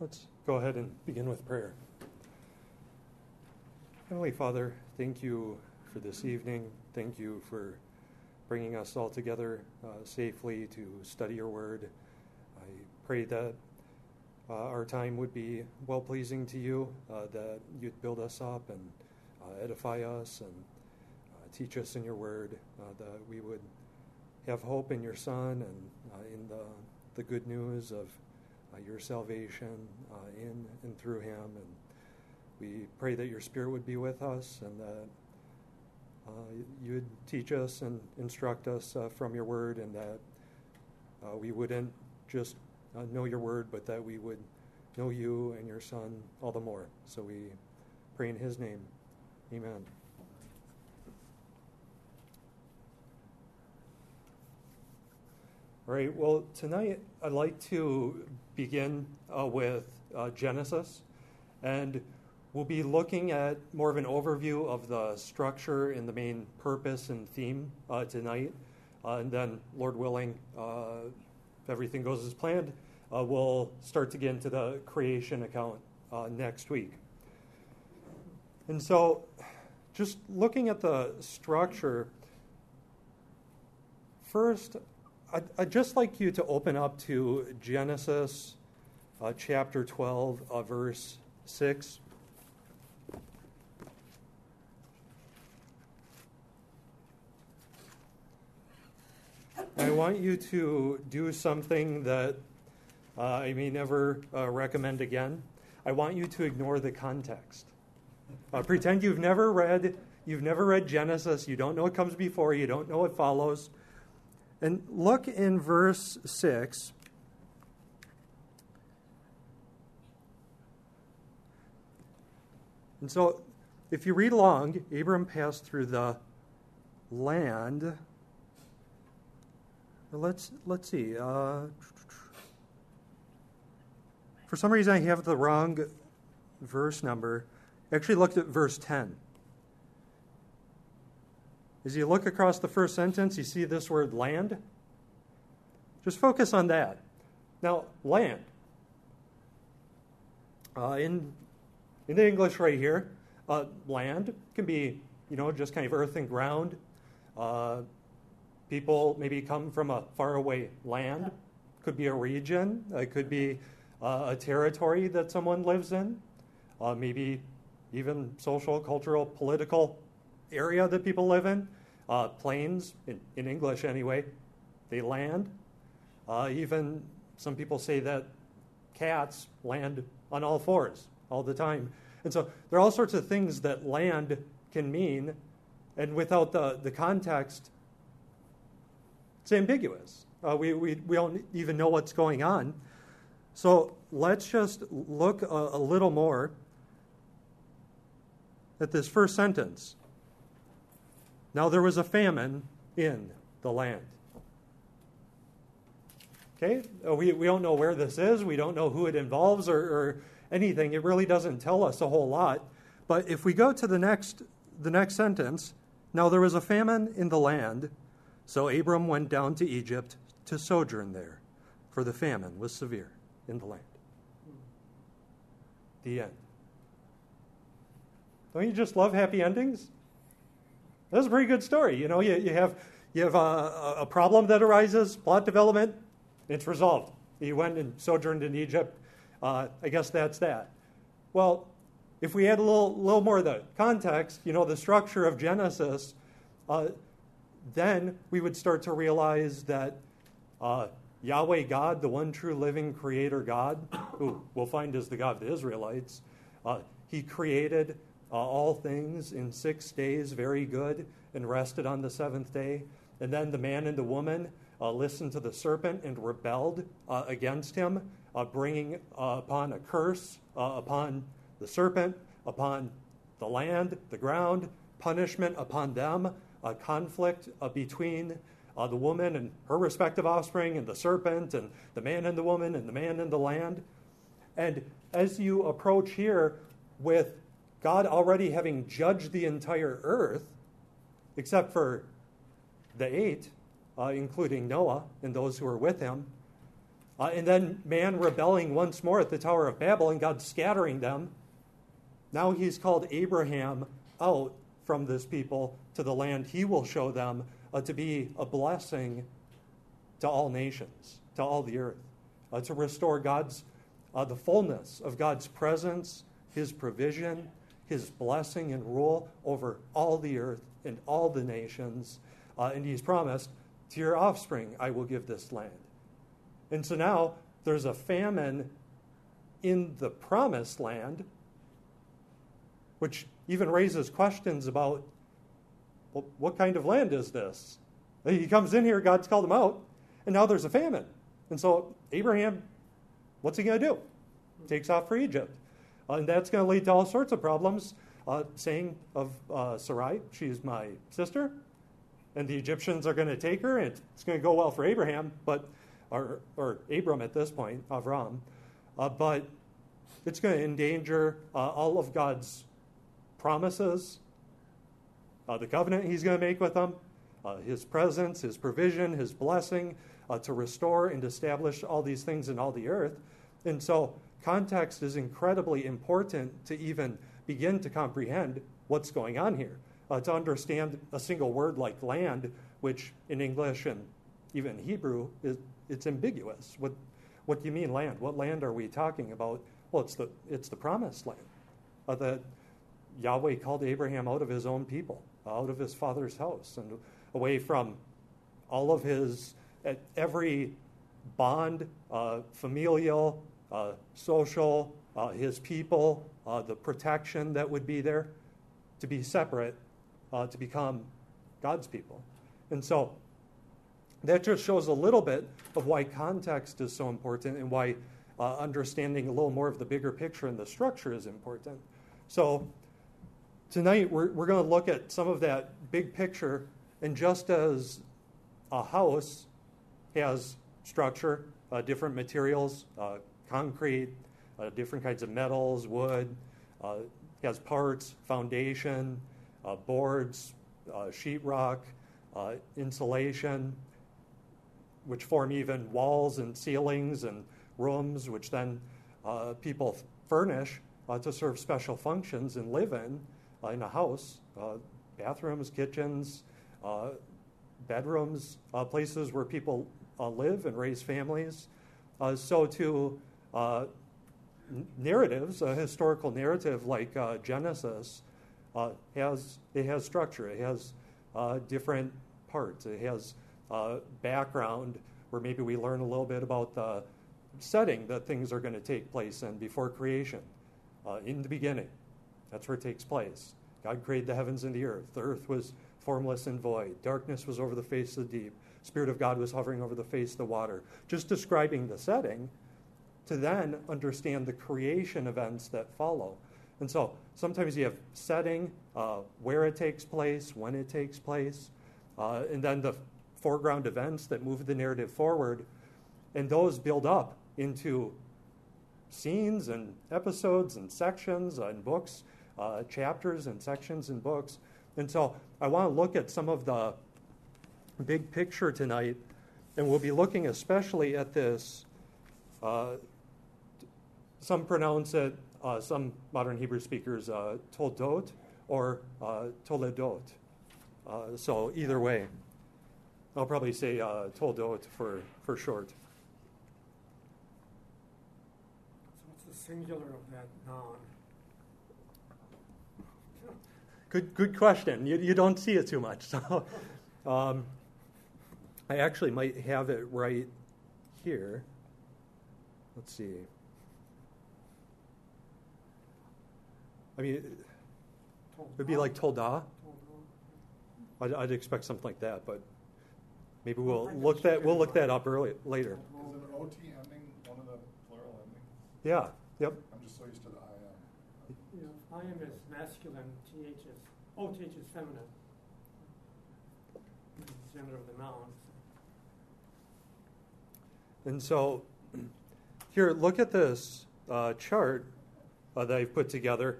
Let's go ahead and begin with prayer. Heavenly Father, thank you for this evening. Thank you for bringing us all together uh, safely to study your word. I pray that uh, our time would be well pleasing to you, uh, that you'd build us up and uh, edify us and uh, teach us in your word, uh, that we would have hope in your Son and in the, the good news of your salvation in and through him. And we pray that your Spirit would be with us and that uh, you would teach us and instruct us uh, from your word, and that uh, we wouldn't just know your word, but that we would know you and your Son all the more. So we pray in his name. Amen. All right, well, tonight I'd like to begin uh, with uh, Genesis. And we'll be looking at more of an overview of the structure and the main purpose and theme uh, tonight. Uh, and then, Lord willing, uh, if everything goes as planned, uh, we'll start to get into the creation account next week. And so, just looking at the structure, first, I'd, I'd just like you to open up to Genesis uh, chapter 12, verse 6. I want you to do something that uh, I may never uh, recommend again. I want you to ignore the context. Uh, pretend you've never read you've never read Genesis, you don't know what comes before, you don't know what follows. And look in verse 6. And so, if you read along, Abram passed through the land let's let's see. Uh, for some reason, I have the wrong verse number. I Actually, looked at verse ten. As you look across the first sentence, you see this word land. Just focus on that. Now, land. Uh, in in the English right here, uh, land can be you know just kind of earth and ground. Uh, People maybe come from a faraway land, could be a region, it could be uh, a territory that someone lives in, uh, maybe even social, cultural, political area that people live in. Uh, planes, in, in, English anyway, they land. Uh, even some people say that cats land on all fours all the time. And so there are all sorts of things that land can mean, and without the, the context it's ambiguous. Uh, we, we, we don't even know what's going on. So let's just look a, a little more at this first sentence. Now there was a famine in the land. Okay? Uh, we, we don't know where this is. We don't know who it involves or, or anything. It really doesn't tell us a whole lot. But if we go to the next, the next sentence, now there was a famine in the land, so Abram went down to Egypt to sojourn there, for the famine was severe in the land. The end. Don't you just love happy endings? That's a pretty good story. You know, you, you have, you have a, a problem that arises, plot development, it's resolved. He went and sojourned in Egypt. Uh, I guess that's that. Well, if we add a little, little more of the context, you know, the structure of Genesis, uh, then we would start to realize that uh, Yahweh God, the one true living creator God, who we'll find is the God of the Israelites, uh, he created uh, all things in six days, very good, and rested on the seventh day. And then the man and the woman uh, listened to the serpent and rebelled uh, against him, uh, bringing upon a curse upon the serpent, upon the land, the ground, punishment upon them a conflict uh, between uh, the woman and her respective offspring, and the serpent, and the man and the woman, and the man and the land. And as you approach here with God already having judged the entire earth, except for the eight, uh, including Noah and those who were with him, Uh, and then man rebelling once more at the Tower of Babel and God scattering them. Now he's called Abraham out from this people to the land he will show them uh, to be a blessing to all nations, to all the earth, uh, to restore God's uh, the fullness of God's presence, His provision, His blessing and rule over all the earth and all the nations. Uh, and He's promised, to your offspring I will give this land. And so now there's a famine in the promised land, which even raises questions about well, what kind of land is this? He comes in here, God's called him out, and now there's a famine. And so Abraham, what's he going to do? Takes off for Egypt. Uh, and that's going to lead to all sorts of problems. Uh, saying of uh, Sarai, she's my sister, and the Egyptians are going to take her, and it's going to go well for Abraham, but or, or Abram at this point, Avram, uh, but it's going to endanger uh, all of God's promises, uh, the covenant He's going to make with them, uh, His presence, His provision, His blessing to restore and establish all these things in all the earth. And so, context is incredibly important to even begin to comprehend what's going on here. Uh, to understand a single word like land, which in English and even Hebrew is it's ambiguous. What what do you mean land? What land are we talking about? Well, it's the it's the promised land uh, that Yahweh called Abraham out of his own people, out of his father's house, and away from all of his every bond, uh, familial, social, uh, his people, uh, the protection that would be there, to be separate, uh, to become God's people. And so that just shows a little bit of why context is so important and why uh, understanding a little more of the bigger picture and the structure is important. So, tonight we're, we're going to look at some of that big picture, and just as a house has structure, uh, different materials, uh, concrete, uh, different kinds of metals, wood, uh, has parts, foundation, uh, boards, sheetrock, insulation, which form even walls and ceilings and rooms, which then people furnish to serve special functions and live in in a house. bathrooms, kitchens, bedrooms, places where people uh, live and raise families. Uh, so, to uh, narratives, a historical narrative like uh, Genesis, uh, has it has structure. It has uh, different parts. It has background where maybe we learn a little bit about the setting that things are going to take place in before creation. in the beginning, that's where it takes place. God created the heavens and the earth. The earth was formless and void. Darkness was over the face of the deep. Spirit of God was hovering over the face of the water. Just describing the setting to then understand the creation events that follow. And so sometimes you have setting, uh, where it takes place, when it takes place, uh, and then the foreground events that move the narrative forward. And those build up into scenes and episodes and sections and books, uh, chapters and sections and books. And so I want to look at some of the big picture tonight, and we'll be looking especially at this. Uh, some pronounce it, uh, some modern Hebrew speakers, uh, toldot or uh, toledot. Uh, so either way, I'll probably say uh, toldot for, for short. So what's the singular of that noun? Good, good question. You, you don't see it too much. So, um, I actually might have it right here. Let's see. I mean, it'd be like Tolda. I'd, I'd, expect something like that, but maybe we'll look that we'll look that up early later. Is it an OT ending one of the plural endings? Yeah. Yep. I'm just so used to the IM. Yeah, IM is masculine. TH is OTH is feminine. Gender of the noun. And so, here, look at this uh, chart uh, that I've put together.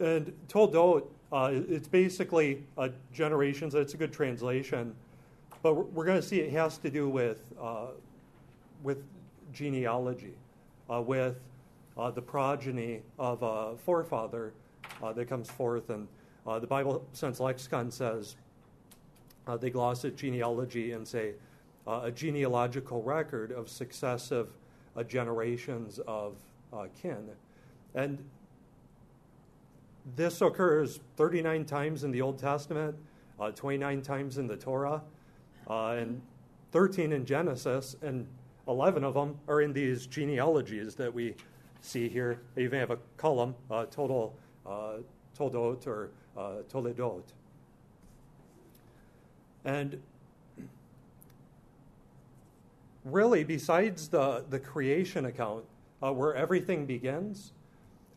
And Toldot, uh, it's basically uh, generations. It's a good translation. But we're, we're going to see it has to do with uh, with genealogy, uh, with uh, the progeny of a forefather uh, that comes forth. And the Bible Sense Lexicon says they gloss at genealogy and say a genealogical record of successive generations of kin. And this occurs 39 times in the Old Testament, uh, 29 times in the Torah, uh, and 13 in Genesis, and 11 of them are in these genealogies that we see here. They even have a column, uh, total uh, or uh, Toledot. And really, besides the, the creation account, uh, where everything begins,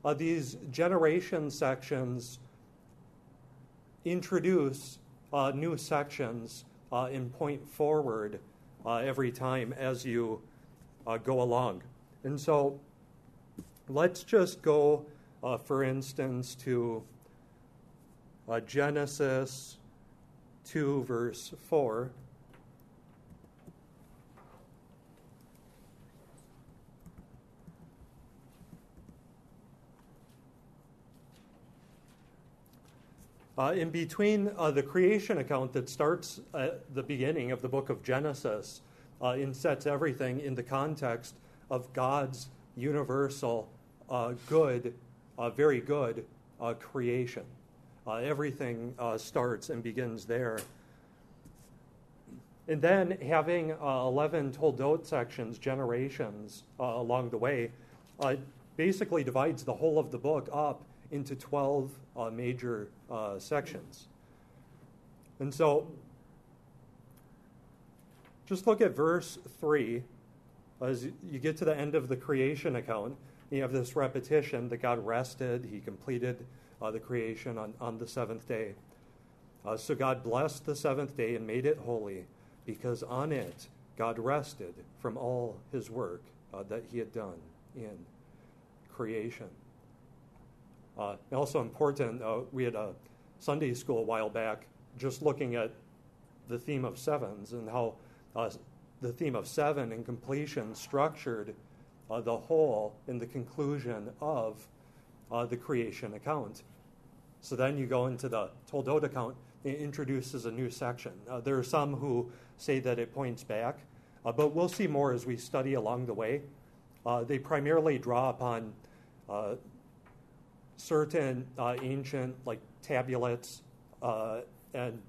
uh, these generation sections introduce uh, new sections uh, and point forward uh, every time as you uh, go along. And so let's just go, uh, for instance, to Genesis 2, verse 4. Uh, in between uh, the creation account that starts at the beginning of the book of Genesis uh, and sets everything in the context of God's universal, uh, good, uh, very good uh, creation. everything starts and begins there. And then having 11 Toldot sections, generations along the way, basically divides the whole of the book up into 12 uh, major uh, sections. And so, just look at verse 3. As you get to the end of the creation account, you have this repetition that God rested, He completed uh, the creation on, on the seventh day. Uh, so God blessed the seventh day and made it holy, because on it God rested from all His work uh, that He had done in creation. Uh, also important, uh, we had a Sunday school a while back just looking at the theme of sevens and how uh, the theme of seven and completion structured uh, the whole in the conclusion of uh, the creation account. So then you go into the Toldot account, it introduces a new section. Uh, there are some who say that it points back, but we'll see more as we study along the way. they primarily draw upon certain uh, ancient like tabulates uh, and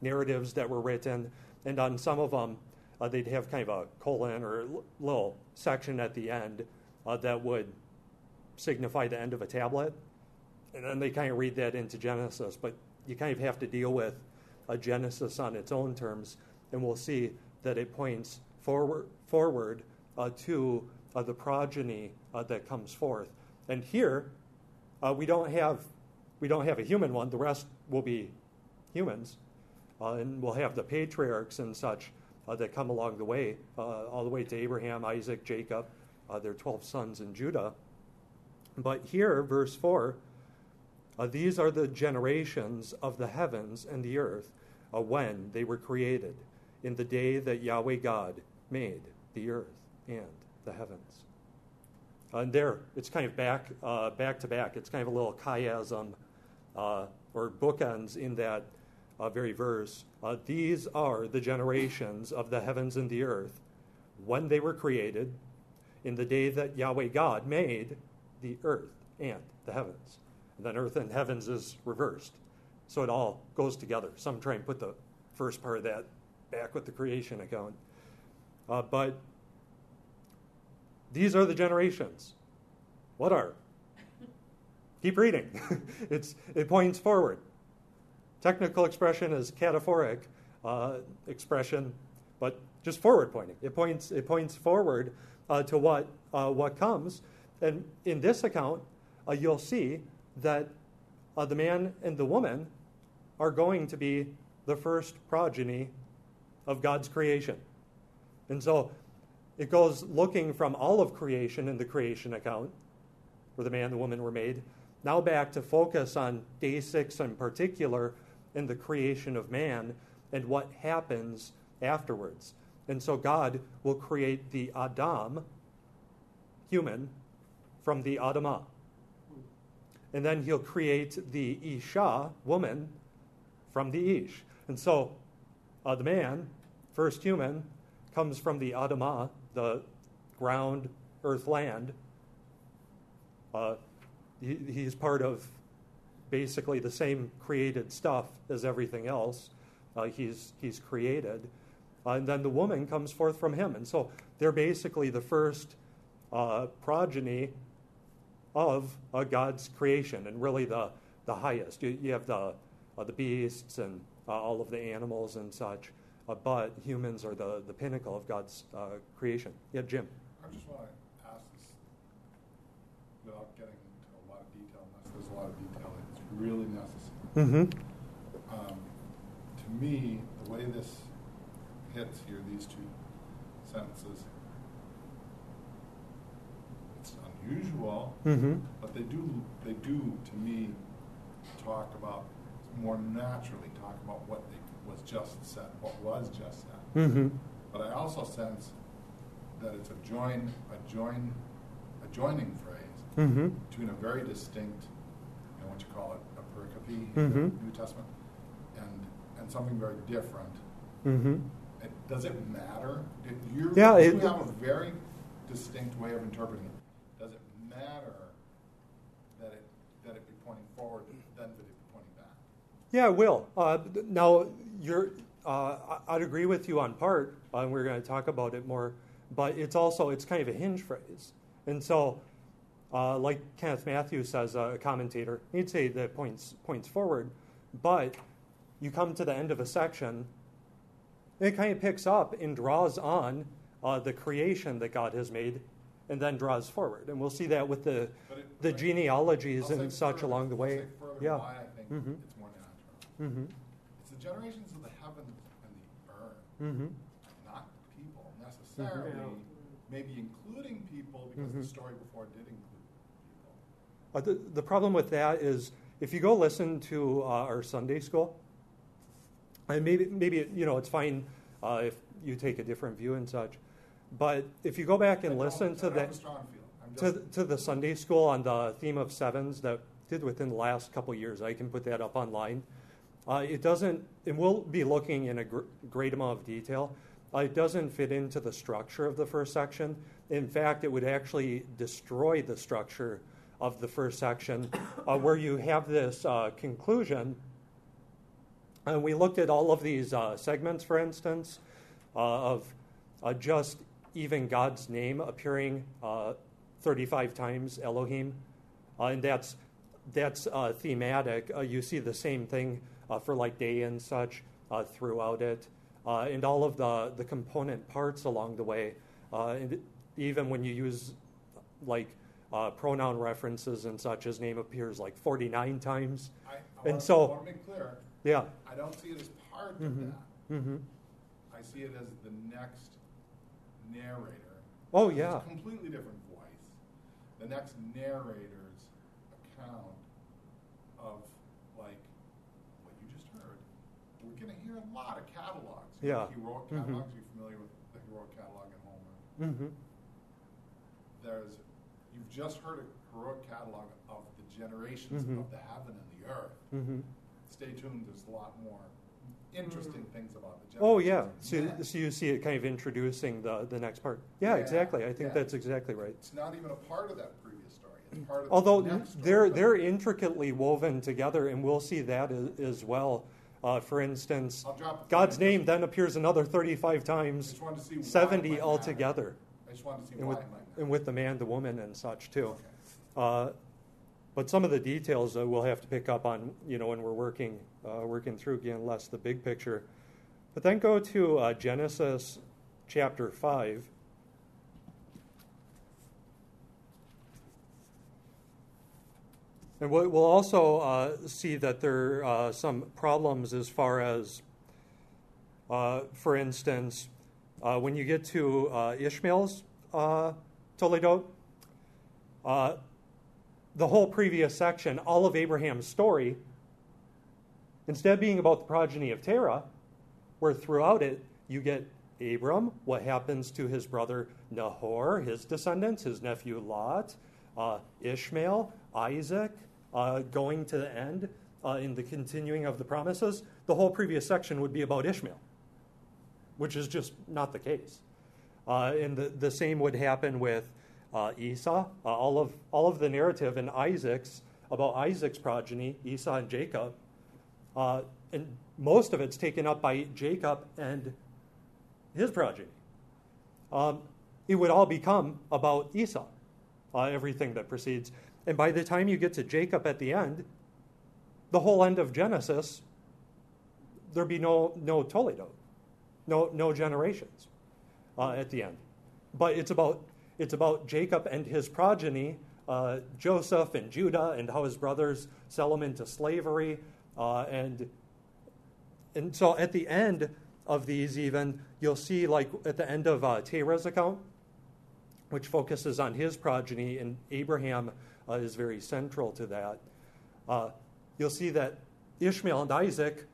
narratives that were written, and on some of them uh, they'd have kind of a colon or a little section at the end uh, that would signify the end of a tablet, and then they kind of read that into Genesis. But you kind of have to deal with a Genesis on its own terms, and we'll see that it points forward forward uh, to uh, the progeny that comes forth. And here, uh, we don't have we don't have a human one. The rest will be humans, uh, and we'll have the patriarchs and such uh, that come along the way, uh, all the way to Abraham, Isaac, Jacob, uh, their twelve sons in Judah. But here, verse four, uh, these are the generations of the heavens and the earth when they were created, in the day that Yahweh God made the earth and the heavens. Uh, and there, it's kind of back, uh, back to back. It's kind of a little chiasm uh, or bookends in that very verse. These are the generations of the heavens and the earth when they were created in the day that Yahweh God made the earth and the heavens. And then earth and heavens is reversed. So it all goes together. Some try and put the first part of that back with the creation account. Uh, but these are the generations. What are? Keep reading. it's, it points forward. Technical expression is cataphoric uh, expression, but just forward pointing. It points, it points forward uh, to what, uh, what comes. And in this account, uh, you'll see that uh, the man and the woman are going to be the first progeny of God's creation. And so it goes looking from all of creation in the creation account, where the man and the woman were made, now back to focus on day six in particular in the creation of man and what happens afterwards. And so God will create the Adam, human, from the Adamah. And then he'll create the Isha, woman, from the Ish. And so uh, the man, first human, comes from the Adamah, the ground, earth, land. Uh, he, he's part of basically the same created stuff as everything else. Uh, he's, he's created. Uh, and then the woman comes forth from him. And so they're basically the first uh, progeny of uh, God's creation and really the, the highest. You, you have the, uh, the beasts and all of the animals and such, but humans are the, the pinnacle of God's creation. Yeah, Jim. I just want to ask this without getting into a lot of detail, unless there's a lot of detail, it's really necessary. Mm-hmm. Um, to me, the way this hits here, these two sentences, it's unusual, Mm-hmm. but they do, they do, to me, talk about, more naturally talk about what they, was just said, what was just said. Mm-hmm. But I also sense that it's a join, a join, a joining phrase Mm-hmm. between a very distinct, you know, what you call it, a pericope in the Mhm. New Testament, and and something very different. Mm-hmm. It, does it matter? Did you, Yeah, you it- have a very distinct way of interpreting it. Does it matter that it that it be pointing forward than that it be pointing back? Yeah, it will. Uh, now, you're, uh, I'd agree with you on part, uh, and we're going to talk about it more, but it's also, it's kind of a hinge phrase. And so, uh, like Kenneth Mathews says, a commentator, he'd say that points, points forward, but you come to the end of a section, it kind of picks up and draws on uh, the creation that God has made, and then draws forward. And we'll see that with the, it- the but genealogies I'll and such further- along the way. Yeah. why I think Mhm. it's more natural. Mm-hmm. It's the generations of the heavens and the earth. Mm-hmm. not people necessarily, Mhm. maybe including people because Mhm. the story before did include people. Uh, the, the problem with that is if you go listen to uh, our Sunday school, and maybe, maybe you know, it's fine uh, if you take a different view and such, but if you go back and I listen to that, a strong feel. I'm to, to the Sunday school on the theme of sevens that did within the last couple of years, I can put that up online. Uh, it doesn't, and we'll be looking in a gr- great amount of detail. Uh, it doesn't fit into the structure of the first section. In fact, it would actually destroy the structure of the first section, uh, where you have this uh, conclusion. And we looked at all of these uh, segments, for instance, uh, of just even God's name appearing uh, 35 times, Elohim. And that's, that's thematic. You see the same thing for like day and such uh, throughout it. Uh, and all of the, the component parts along the way. Uh, and even when you use like uh, pronoun references and such, his name appears like 49 times. I, I and so- to make clear, Yeah. I don't see it as part Mhm. of that. Mm-hmm. I see it as the next narrator. Oh, It's yeah. a completely different voice. The next narrator's account of like what you just heard. We're going to hear a lot of catalogs. Yeah. Heroic Mhm. catalogs. You're familiar with the heroic catalog in Homer. Mm-hmm. there's you've just heard a heroic catalog of the generations Mhm. of the heaven and the earth. Mm-hmm. Stay tuned. There's a lot more interesting things about the generations. Oh, yeah. So, men. so you see it kind of introducing the, the next part. Yeah, Yeah, exactly. I think yeah. that's exactly right. It's not even a part of that previous story. It's part of Although the next they're but- they're intricately woven together, and we'll see that as, as well. Uh, for instance, I'll drop the God's name then appears another 35 times, just wanted to see why it 70 altogether, I just wanted to see and with, it might matter. and with the man, the woman, and such too. Okay. Uh, but some of the details uh, we'll have to pick up on, you know, when we're working uh, working through again, less the big picture. But then go to uh, Genesis chapter five. And we'll also uh, see that there are uh, some problems as far as, uh, for instance, uh, when you get to Ishmael's Toledot, the whole previous section, all of Abraham's story, instead of being about the progeny of Terah, where throughout it you get Abram, what happens to his brother Nahor, his descendants, his nephew Lot, uh, Ishmael, Isaac, uh, going to the end uh, in the continuing of the promises, the whole previous section would be about Ishmael, which is just not the case. Uh, and the, the same would happen with uh, Esau. Uh, all, of, all of the narrative in Isaac's about Isaac's progeny, Esau and Jacob, uh, and most of it's taken up by Jacob and his progeny. Um, it would all become about Esau, everything that precedes. And by the time you get to Jacob at the end, the whole end of Genesis, there'd be no, no Toledot, no, no generations uh, at the end. But it's about, it's about Jacob and his progeny, uh, Joseph and Judah, and how his brothers sell him into slavery. Uh, and, and so at the end of these, even, you'll see, like at the end of uh, Terah's account, which focuses on his progeny, and Abraham is very central to that. Uh, you'll see that Ishmael and Isaac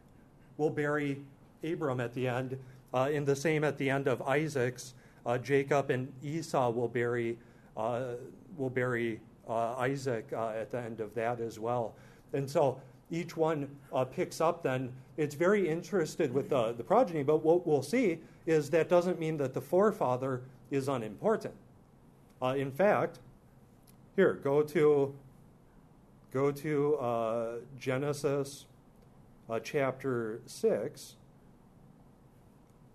will bury Abram at the end, uh, in the same at the end of Isaac's, uh, Jacob and Esau will bury uh, will bury uh, Isaac uh, at the end of that as well. And so each one uh, picks up. Then it's very interested with the, the progeny. But what we'll see is that doesn't mean that the forefather is unimportant. in fact, here go to go to Genesis chapter six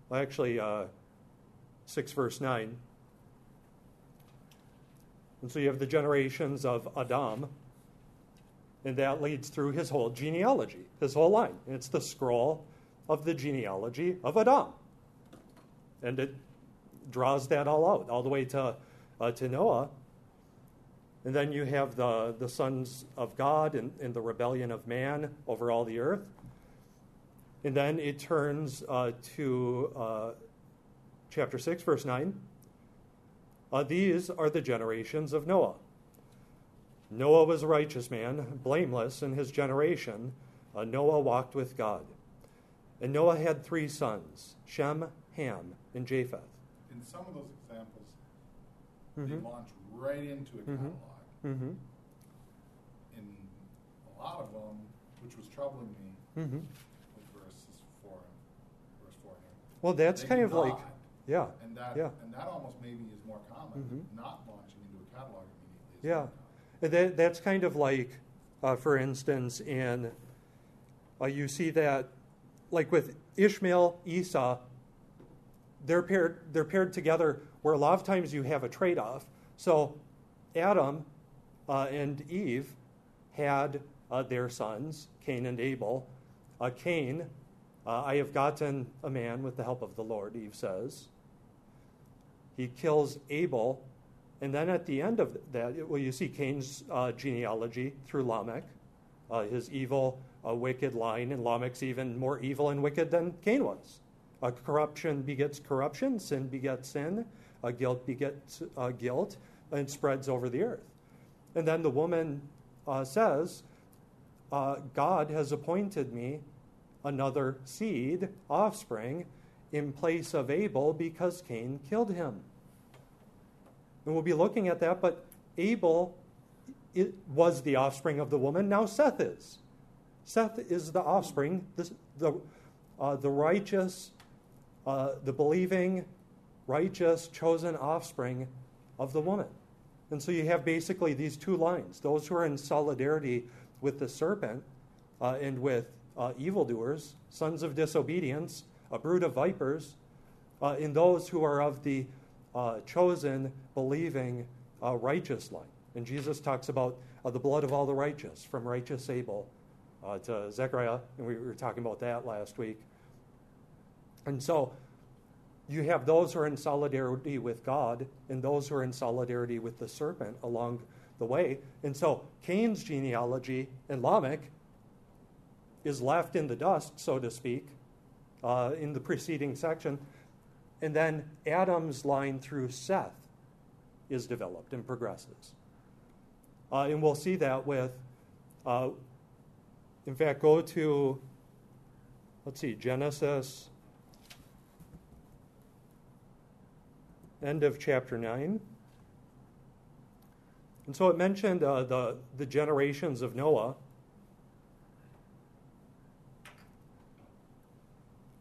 well, actually, uh, 6 verse 9. And so you have the generations of Adam, and that leads through his whole genealogy, his whole line. It's the scroll of the genealogy of Adam. And it draws that all out, all the way to, uh, to Noah. And then you have the, the sons of God and, and the rebellion of man over all the earth. And then it turns uh, to uh, chapter 6, verse 9. Uh, these are the generations of Noah. Noah was a righteous man, blameless in his generation. Uh, Noah walked with God. And Noah had three sons Shem, Ham, and Japheth. In some of those examples, mm-hmm. they launch right into a catalog. Mm-hmm. mm-hmm. In a lot of them, which was troubling me, mm-hmm. Well, that's kind of like, yeah, And that, Yeah. and that almost maybe is more common, Mhm. not launching into a catalog immediately. yeah. And That, that's kind of like, uh, for instance, in, uh, you see that, like with Ishmael, Esau, they're paired, they're paired together where a lot of times you have a trade off. So Adam uh, and Eve had uh, their sons, Cain and Abel. Uh, Cain uh, I have gotten a man with the help of the Lord, Eve says. He kills Abel. And then at the end of that, well, you see Cain's uh, genealogy through Lamech, uh, his evil, wicked line, and Lamech's even more evil and wicked than Cain was. Corruption begets corruption, sin begets sin, uh, guilt begets guilt, and spreads over the earth. And then the woman says, God has appointed me another seed, offspring, in place of Abel because Cain killed him. And we'll be looking at that, but Abel it was the offspring of the woman. Now Seth is. Seth is the offspring, the, the, uh, the righteous, uh, the believing, righteous, chosen offspring of the woman. And so you have basically these two lines those who are in solidarity with the serpent uh, and with uh, evildoers, sons of disobedience, a brood of vipers, uh, in those who are of the uh, chosen, believing, uh, righteous line. And Jesus talks about uh, the blood of all the righteous, from righteous Abel to Zechariah, and we were talking about that last week. And so you have those who are in solidarity with God and those who are in solidarity with the serpent along the way. And so Cain's genealogy and Lamech is left in the dust, so to speak, uh, in the preceding section. And then Adam's line through Seth is developed and progresses. Uh, and we'll see that with, uh, in fact, go to, let's see, Genesis end of chapter 9. And so it mentioned uh, the, the generations of Noah.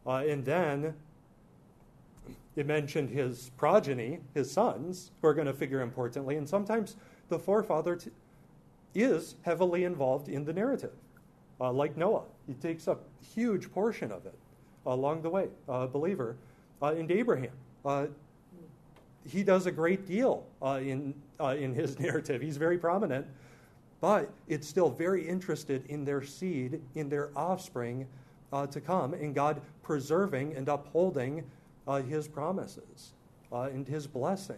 Uh, and then it mentioned his progeny, his sons, who are going to figure importantly. And sometimes the forefather t- is heavily involved in the narrative, uh, like Noah. He takes up a huge portion of it along the way, a believer. Uh, and Abraham, uh, he does a great deal uh, in, uh, in his narrative. He's very prominent, but it's still very interested in their seed, in their offspring uh, to come, in God preserving and upholding uh, his promises uh, and his blessing.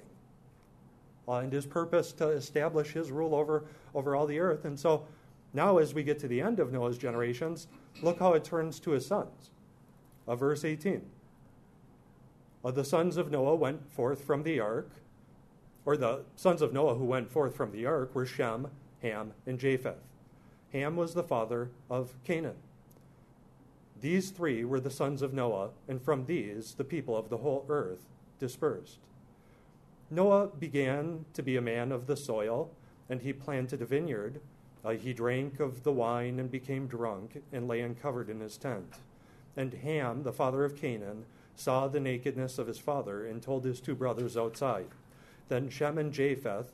Uh, and his purpose to establish his rule over, over all the earth. And so now, as we get to the end of Noah's generations, look how it turns to his sons. verse 18. Uh, the sons of Noah went forth from the ark, or the sons of Noah who went forth from the ark were Shem, Ham, and Japheth. Ham was the father of Canaan. These three were the sons of Noah, and from these the people of the whole earth dispersed. Noah began to be a man of the soil, and he planted a vineyard. Uh, he drank of the wine and became drunk, and lay uncovered in his tent. And Ham, the father of Canaan, saw the nakedness of his father, and told his two brothers outside. Then Shem and Japheth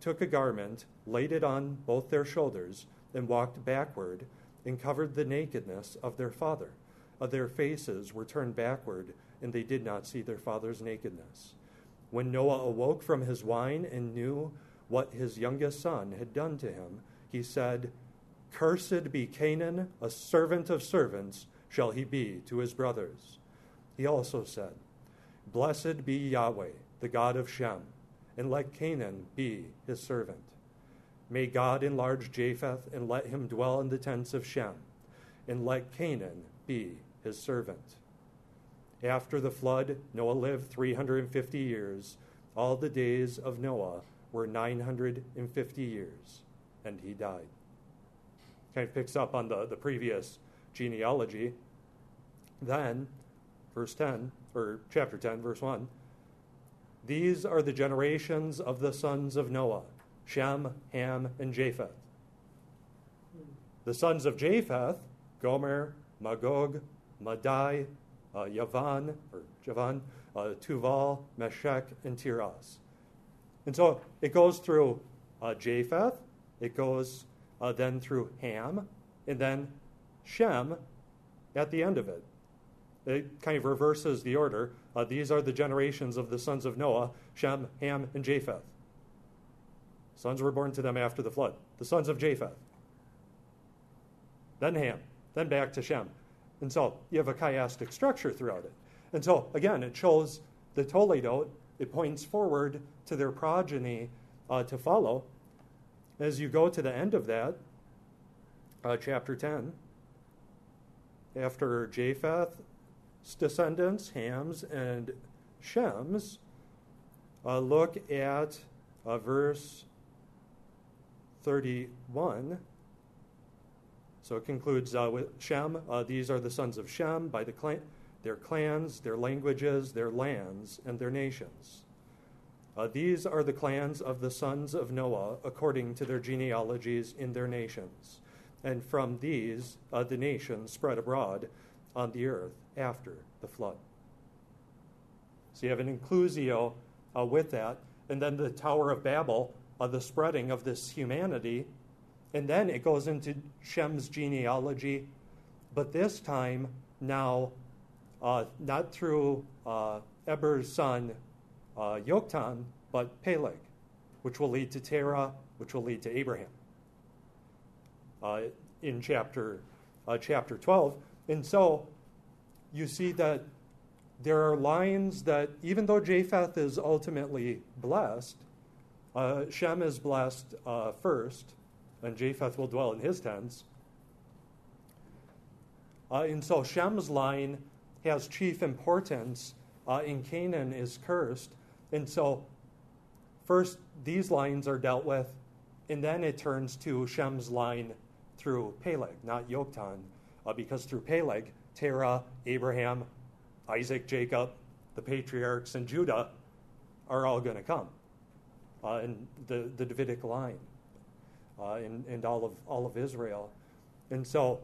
took a garment, laid it on both their shoulders, and walked backward, and covered the nakedness of their father. Uh, their faces were turned backward, and they did not see their father's nakedness. When Noah awoke from his wine and knew what his youngest son had done to him, he said, Cursed be Canaan, a servant of servants shall he be to his brothers. He also said, Blessed be Yahweh, the God of Shem, and let Canaan be his servant. May God enlarge Japheth and let him dwell in the tents of Shem, and let Canaan be his servant. After the flood, Noah lived 350 years. All the days of Noah were 950 years, and he died. Kind of picks up on the, the previous genealogy. Then, verse 10, or chapter 10, verse 1. These are the generations of the sons of Noah Shem, Ham, and Japheth. The sons of Japheth, Gomer, Magog, Madai, uh, Yavan, or Javan, uh, Tuval, Meshech, and Tiras. And so it goes through uh, Japheth, it goes uh, then through Ham, and then Shem at the end of it it kind of reverses the order. Uh, these are the generations of the sons of Noah Shem, Ham, and Japheth. Sons were born to them after the flood. The sons of Japheth. Then Ham. Then back to Shem. And so you have a chiastic structure throughout it. And so, again, it shows the Toledot, it points forward to their progeny uh, to follow. As you go to the end of that, uh, chapter 10, after Japheth descendants, Ham's and Shem's, uh, look at uh, verse 31. So it concludes uh, with Shem. Uh, these are the sons of Shem by the clan- their clans, their languages, their lands, and their nations. Uh, these are the clans of the sons of Noah according to their genealogies in their nations. And from these, uh, the nations spread abroad on the earth after the flood. So you have an inclusio uh, with that, and then the Tower of Babel, uh, the spreading of this humanity, and then it goes into Shem's genealogy, but this time now uh, not through uh, Eber's son uh, Yoktan, but Peleg, which will lead to Terah, which will lead to Abraham. Uh, in chapter uh, chapter 12, and so you see that there are lines that, even though Japheth is ultimately blessed, uh, Shem is blessed uh, first, and Japheth will dwell in his tents. Uh, and so Shem's line has chief importance, uh, and Canaan is cursed. And so, first, these lines are dealt with, and then it turns to Shem's line through Peleg, not Yoktan, uh, because through Peleg, Terah, Abraham, Isaac, Jacob, the patriarchs, and Judah are all going to come uh, in the, the Davidic line uh, and, and all, of, all of Israel. And so,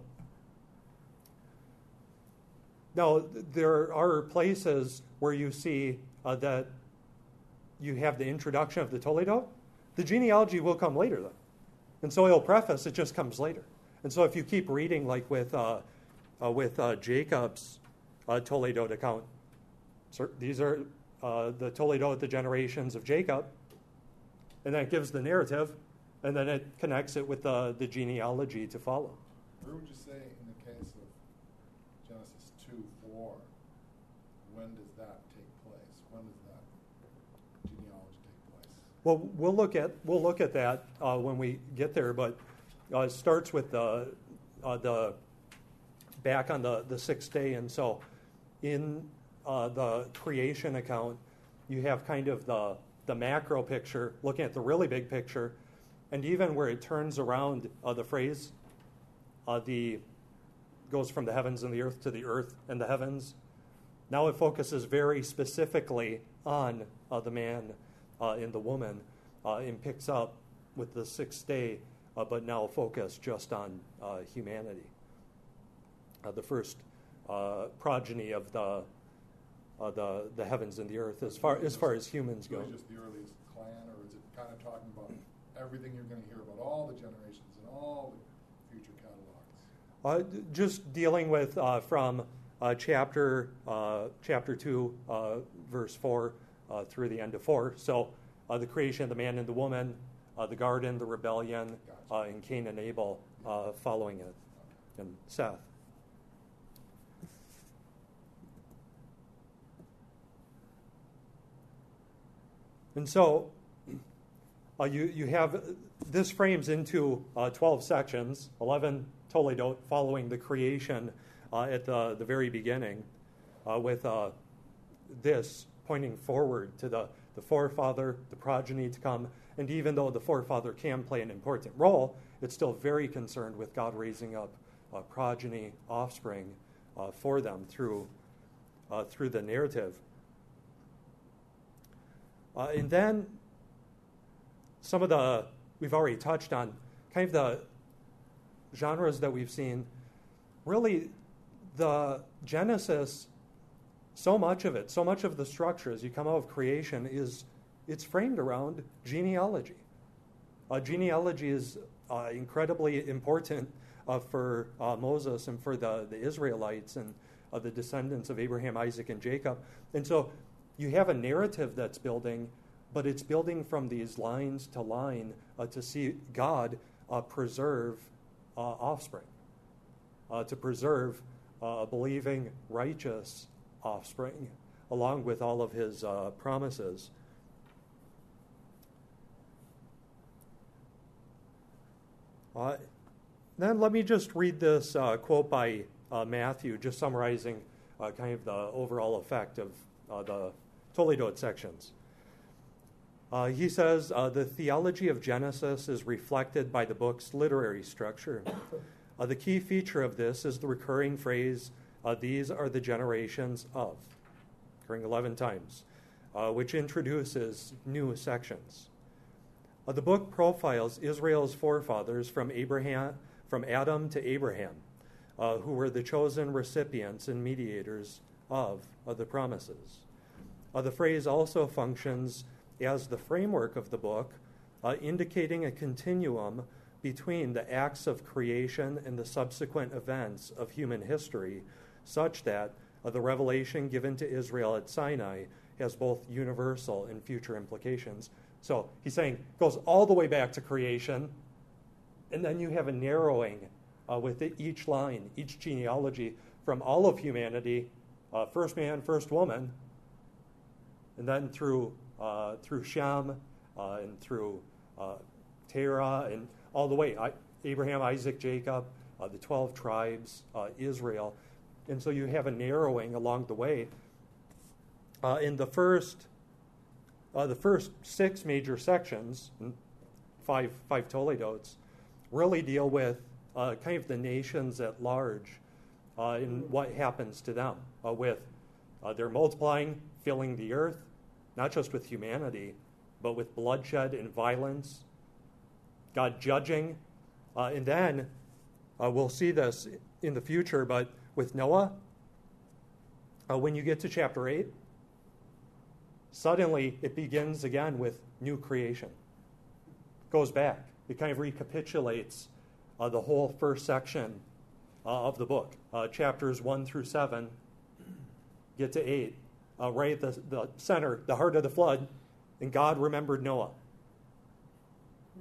now there are places where you see uh, that you have the introduction of the Toledot. The genealogy will come later, though. And so he'll preface, it just comes later. And so if you keep reading, like with, uh, uh, with uh, Jacob's uh, Toledot account, so these are uh, the Toledot, the generations of Jacob, and then it gives the narrative, and then it connects it with the, the genealogy to follow. Where would you say in the case of Genesis 2 4, when does that take place? When does that genealogy take place? Well, we'll look at we'll look at that uh, when we get there, but uh, it starts with the uh, the back on the the sixth day, and so in uh, the creation account, you have kind of the the macro picture, looking at the really big picture, and even where it turns around uh, the phrase, uh, the goes from the heavens and the earth to the earth and the heavens. Now it focuses very specifically on uh, the man and the woman, and picks up with the sixth day, uh, but now focused just on humanity. the first progeny of the uh, the the heavens and the earth as far as far as humans go. Just the earliest clan, or is it kind of talking about everything you're going to hear about all the generations and all the future catalogs? Uh, just dealing with uh, from uh, chapter uh, chapter two, uh, verse four through the end of four. So the creation of the man and the woman, the garden, the rebellion, gotcha. and Cain and Abel following it, and Seth. And so uh, you, you have this frames into uh, 12 sections, 11 Toledot following the creation uh, at the, the very beginning, uh, with uh, this pointing forward to the, the forefather, the progeny to come. And even though the forefather can play an important role, it's still very concerned with God raising up progeny, offspring uh, for them through, through the narrative. Uh, and then some of the, we've already touched on, kind of the genres that we've seen. Really, the Genesis, so much of it, so much of the structure as you come out of creation is, it's framed around genealogy. Uh, genealogy is uh, incredibly important uh, for uh, Moses and for the, the Israelites and uh, the descendants of Abraham, Isaac, and Jacob. And so you have a narrative that's building, but it's building from these lines to line uh, to see God preserve offspring, to preserve believing, righteous offspring, along with all of his uh, then let me just read this quote by Mathews, just summarizing kind of the overall effect of the Toledot sections. Uh, he says uh, the theology of Genesis is reflected by the book's literary structure. Uh, the key feature of this is the recurring phrase, uh, These are the generations of, occurring 11 times, uh, which introduces new sections. Uh, the book profiles Israel's forefathers from, Abraham, from Adam to Abraham, who were the chosen recipients and mediators of, the promises. Uh, the phrase also functions as the framework of the book, uh, indicating a continuum between the acts of creation and the subsequent events of human history, such that uh, the revelation given to Israel at Sinai has both universal and future implications. So he's saying it goes all the way back to creation, and then you have a narrowing uh, with each line, each genealogy from all of humanity, uh, first man, first woman, and then through uh, through Shem uh, and through uh, Terah and all the way I, Abraham, Isaac, Jacob, uh, the twelve tribes, Israel, and so you have a narrowing along the way. In the first the first six major sections, five five Toledotes, really deal with kind of the nations at large and what happens to them with they're multiplying, filling the earth, not just with humanity, but with bloodshed and violence, God judging. Uh, and then uh, we'll see this in the future, but with Noah, uh, when you get to chapter 8, suddenly it begins again with new creation. It Goes back. It kind of recapitulates uh, the whole first section uh, of the book. Uh, chapters 1 through 7 get to 8. Uh, right at the, the center, the heart of the flood, and God remembered Noah.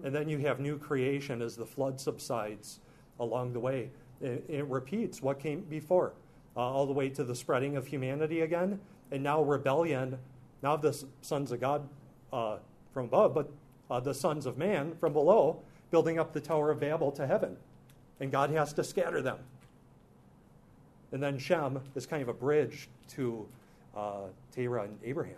And then you have new creation as the flood subsides along the way. It, it repeats what came before, uh, all the way to the spreading of humanity again, and now rebellion, not the sons of God uh, from above, but uh, the sons of man from below, building up the Tower of Babel to heaven. And God has to scatter them. And then Shem is kind of a bridge to uh, Terah and Abraham,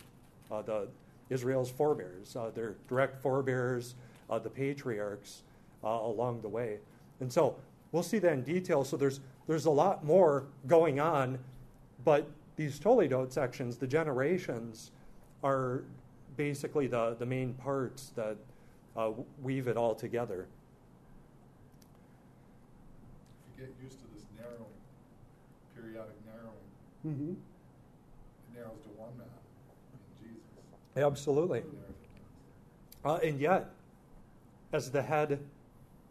uh, the Israel's forebears, uh, their direct forebears, uh, the patriarchs uh, along the way. And so we'll see that in detail. So there's there's a lot more going on, but these Toledot sections, the generations, are basically the, the main parts that uh, weave it all together. If you get used to this narrowing, periodic narrowing, Mm-hmm. it narrows to one man in Jesus. Absolutely. It narrows it down. Uh, and yet, as the head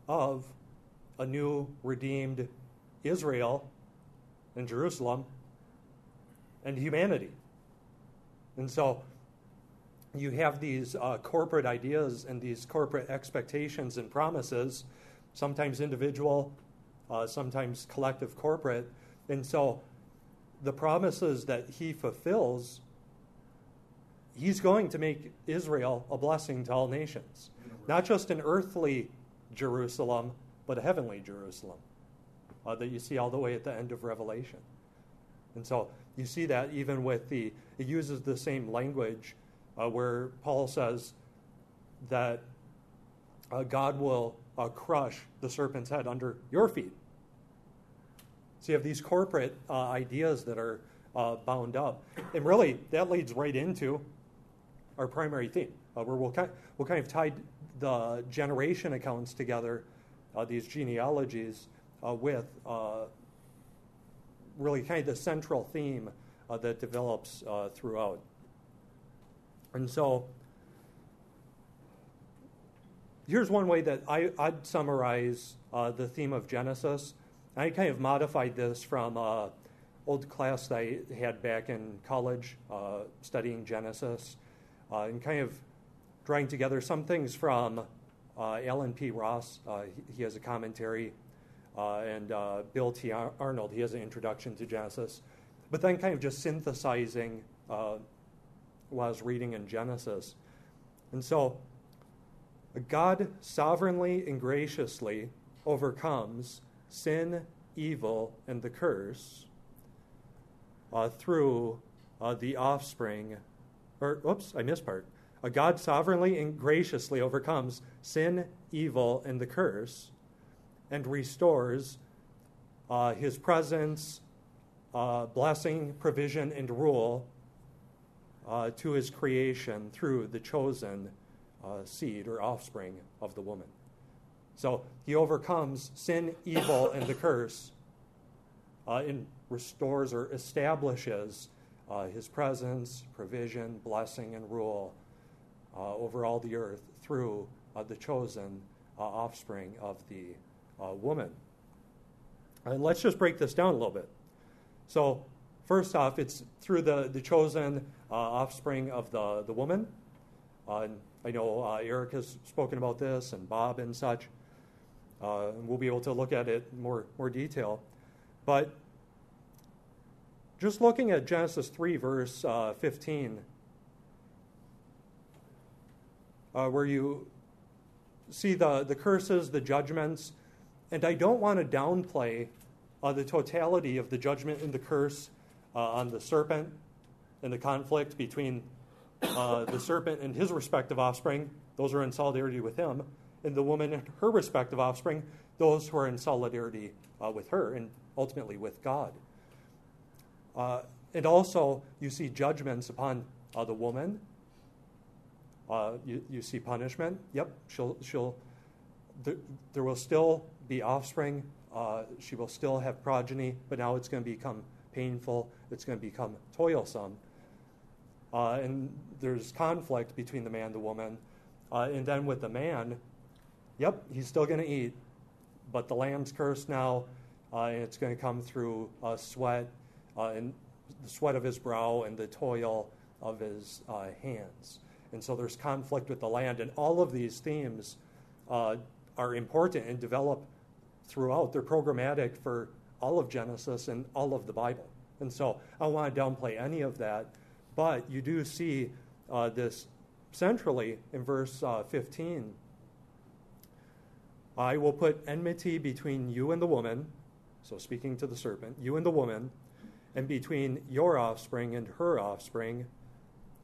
of a new redeemed Israel and Jerusalem and humanity. And so you have these uh, corporate ideas and these corporate expectations and promises, sometimes individual, uh, sometimes collective corporate. And so the promises that he fulfills, he's going to make Israel a blessing to all nations. Not just an earthly Jerusalem, but a heavenly Jerusalem uh, that you see all the way at the end of Revelation. And so you see that even with the, it uses the same language uh, where Paul says that uh, God will uh, crush the serpent's head under your feet. So you have these corporate uh, ideas that are uh, bound up. And really, that leads right into our primary theme, uh, where we'll kind, we'll kind of tie the generation accounts together, these genealogies, with really kind of the central theme that develops throughout. And so, here's one way that I, would summarize uh, the theme of Genesis. I kind of modified this from uh, old class that I had back in college, uh, studying Genesis, uh, and kind of drawing together some things from uh, Allen P. Ross. Uh, he, has a commentary, and Bill T. Arnold. He has an introduction to Genesis, but then kind of just synthesizing was reading in Genesis, and so. God sovereignly and graciously overcomes sin, evil, and the curse uh, through uh, the offspring. Or, oops, I missed part. Uh, God sovereignly and graciously overcomes sin, evil, and the curse and restores uh, his presence, uh, blessing, provision, and rule uh, to his creation through the chosen seed or offspring of the woman. So he overcomes sin, evil, and the curse uh, and restores or establishes uh, his presence, provision, blessing, and rule uh, over all the earth through uh, the chosen uh, offspring of the uh, woman. And let's just break this down a little bit. So, first off, it's through the, the chosen offspring of the, the woman. and I know Eric has spoken about this, and Bob and such. Uh, and we'll be able to look at it more, more detail. But just looking at Genesis 3, verse uh, 15, uh, where you see the, the curses, the judgments, and I don't want to downplay uh, the totality of the judgment and the curse uh, on the serpent and the conflict between uh, the serpent and his respective offspring. Those are in solidarity with him and the woman and her respective offspring, those who are in solidarity uh, with her and ultimately with God. Uh, and also, you see judgments upon uh, the woman Uh, you, you see punishment. Yep, she'll, she'll, there, there will still be offspring. Uh, she will still have progeny, but now it's going to become painful. It's going to become toilsome. Uh, and there's conflict between the man and the woman. Uh, and then with the man, yep, he's still going to eat, but the lamb's curse now, uh, and it's going to come through uh, sweat uh, and the sweat of his brow and the toil of his uh, hands. And so there's conflict with the land, and all of these themes are important and develop throughout. They're programmatic for all of Genesis and all of the Bible. And so I don't want to downplay any of that. But you do see uh, this centrally in verse uh, 15. I will put enmity between you and the woman, so speaking to the serpent, you and the woman, and between your offspring and her offspring,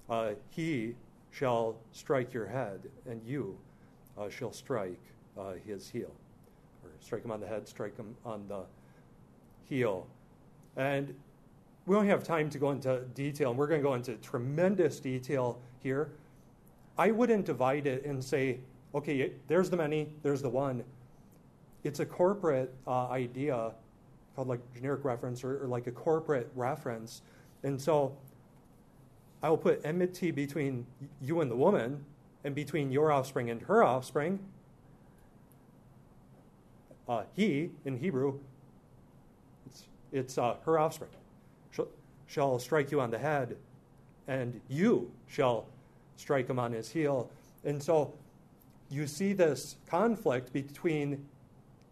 uh, he shall strike your head, and you uh, shall strike uh, his heel. Or strike him on the head, strike him on the heel. And we don't have time to go into detail, and we're going to go into tremendous detail here. I wouldn't divide it and say, okay, there's the many, there's the one. It's a corporate uh, idea called like generic reference or, or like a corporate reference. And so I will put enmity between you and the woman, and between your offspring and her offspring. Uh, he, in Hebrew, it's, it's uh, her offspring shall strike you on the head, and you shall strike him on his heel. And so you see this conflict between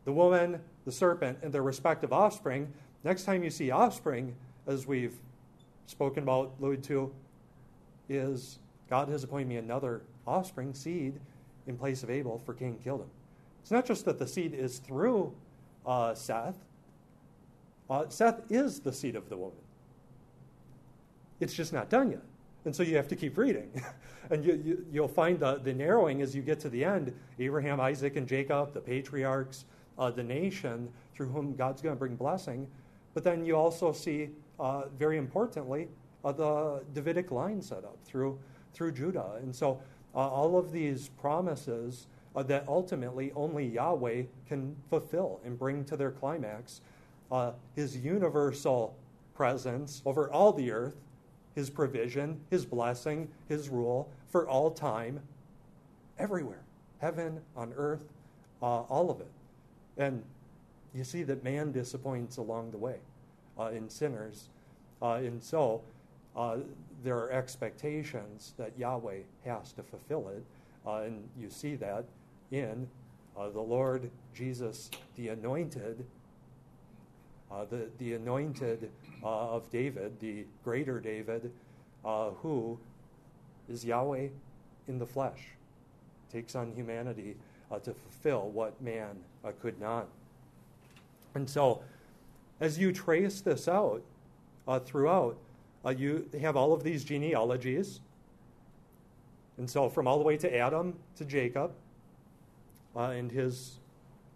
the woman, the serpent, and their respective offspring. Next time you see offspring, as we've spoken about, alluded to, is God has appointed me another offspring, seed, in place of Abel, for Cain killed him. It's not just that the seed is through uh, Seth, uh, Seth is the seed of the woman. It's just not done yet. And so you have to keep reading. and you, you, will find the, the narrowing as you get to the end Abraham, Isaac, and Jacob, the patriarchs, uh, the nation through whom God's going to bring blessing. But then you also see, uh, very importantly, uh, the Davidic line set up through, through Judah. And so uh, all of these promises uh, that ultimately only Yahweh can fulfill and bring to their climax uh, his universal presence over all the earth his provision, his blessing, his rule for all time, everywhere. Heaven, on earth, uh, all of it. And you see that man disappoints along the way uh, in sinners. Uh, and so uh, there are expectations that Yahweh has to fulfill it. Uh, and you see that in uh, the Lord Jesus, the anointed, the, the anointed uh, of David, the greater David, uh, who is Yahweh in the flesh, takes on humanity uh, to fulfill what man uh, could not. And so, as you trace this out uh, throughout, you have all of these genealogies. And so, from all the way to Adam to Jacob and his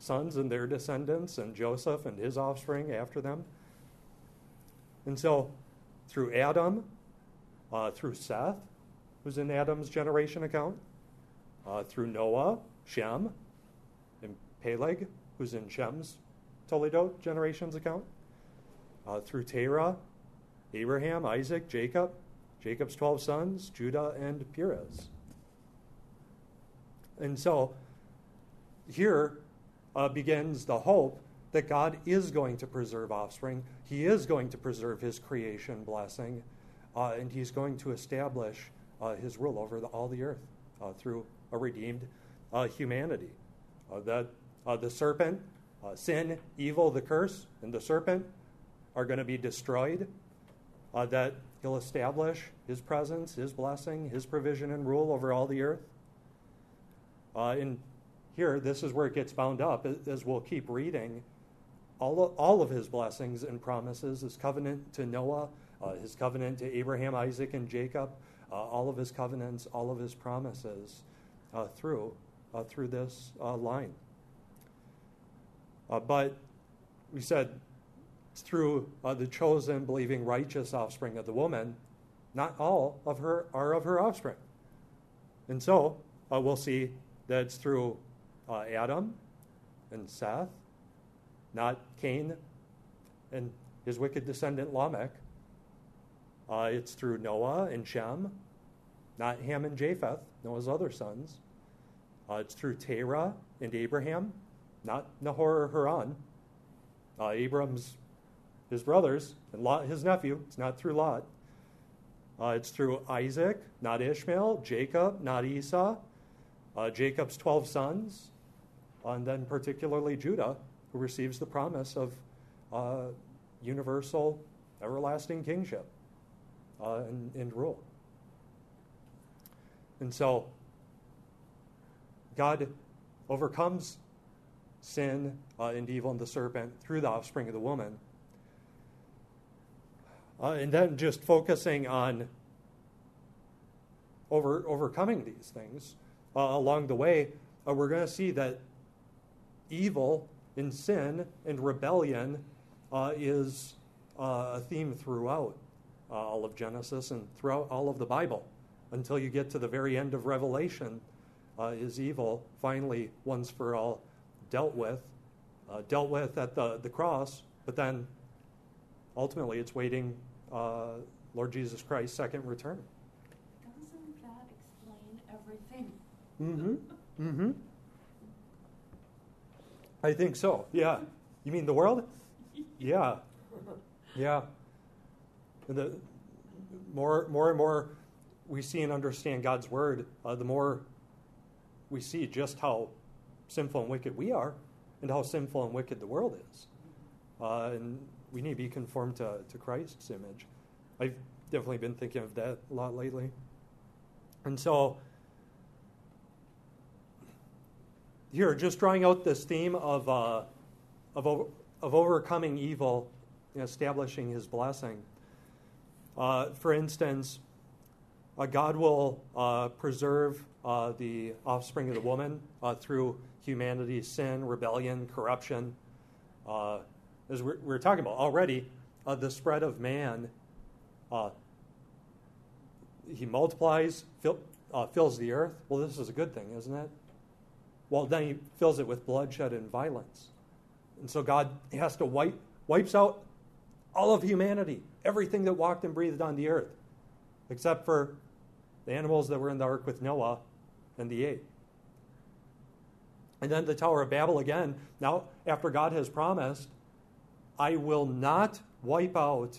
sons and their descendants, and Joseph and his offspring after them. And so, through Adam, uh, through Seth, who's in Adam's generation account, uh, through Noah, Shem, and Peleg, who's in Shem's Toledot generations account, uh, through Terah, Abraham, Isaac, Jacob, Jacob's 12 sons, Judah, and Perez. And so, here, uh, begins the hope that God is going to preserve offspring. He is going to preserve his creation blessing, uh, and he's going to establish uh, his rule over the, all the earth uh, through a redeemed uh, humanity. Uh, that the serpent, sin, evil, the curse, and the serpent are going to be destroyed. that he'll establish his presence, his blessing, his provision and rule over all the earth. in here, this is where it gets bound up, as we'll keep reading. All of, all of his blessings and promises, his covenant to Noah, uh, his covenant to Abraham, Isaac, and Jacob, uh, all of his covenants, all of his promises uh, through, uh, through this uh, line. Uh, but we said through the chosen, believing, righteous offspring of the woman, not all of her are of her offspring. And so we'll see that it's through uh, Adam and Seth, not Cain and his wicked descendant Lamech. Uh, it's through Noah and Shem, not Ham and Japheth, Noah's other sons. Uh, it's through Terah and Abraham, not Nahor or Haran. Uh, Abram's his brothers and Lot, his nephew. It's not through Lot. Uh, it's through Isaac, not Ishmael. Jacob, not Esau. Uh, Jacob's 12 sons. And then particularly Judah, who receives the promise of uh, universal, everlasting kingship uh, and, and rule. And so, God overcomes sin uh, and evil and the serpent through the offspring of the woman. Uh, and then just focusing on over, overcoming these things uh, along the way, uh, we're going to see that evil and sin and rebellion uh, is uh, a theme throughout all of Genesis and throughout all of the Bible until you get to the very end of Revelation. is evil finally, once for all, dealt with, uh, dealt with at the, the cross, but then ultimately it's waiting uh, Lord Jesus Christ's second return. Doesn't that explain everything? Mm-hmm. Mm-hmm. I think so. Yeah. You mean the world? Yeah. Yeah. And The more, more and more we see and understand God's word, uh, the more we see just how sinful and wicked we are and how sinful and wicked the world is. Uh, and we need to be conformed to, to Christ's image. I've definitely been thinking of that a lot lately. And so, here, just drawing out this theme of, uh, of, of overcoming evil, and establishing his blessing. Uh, for instance, uh, God will uh, preserve uh, the offspring of the woman uh, through humanity's sin, rebellion, corruption. As we're, we're, talking about already, the spread of man. He multiplies, fill, fills the earth. Well, this is a good thing, isn't it? Well, then he fills it with bloodshed and violence. And so God has to wipe, wipes out all of humanity, everything that walked and breathed on the earth, except for the animals that were in the ark with Noah and the eight. And then the Tower of Babel again. Now, after God has promised, I will not wipe out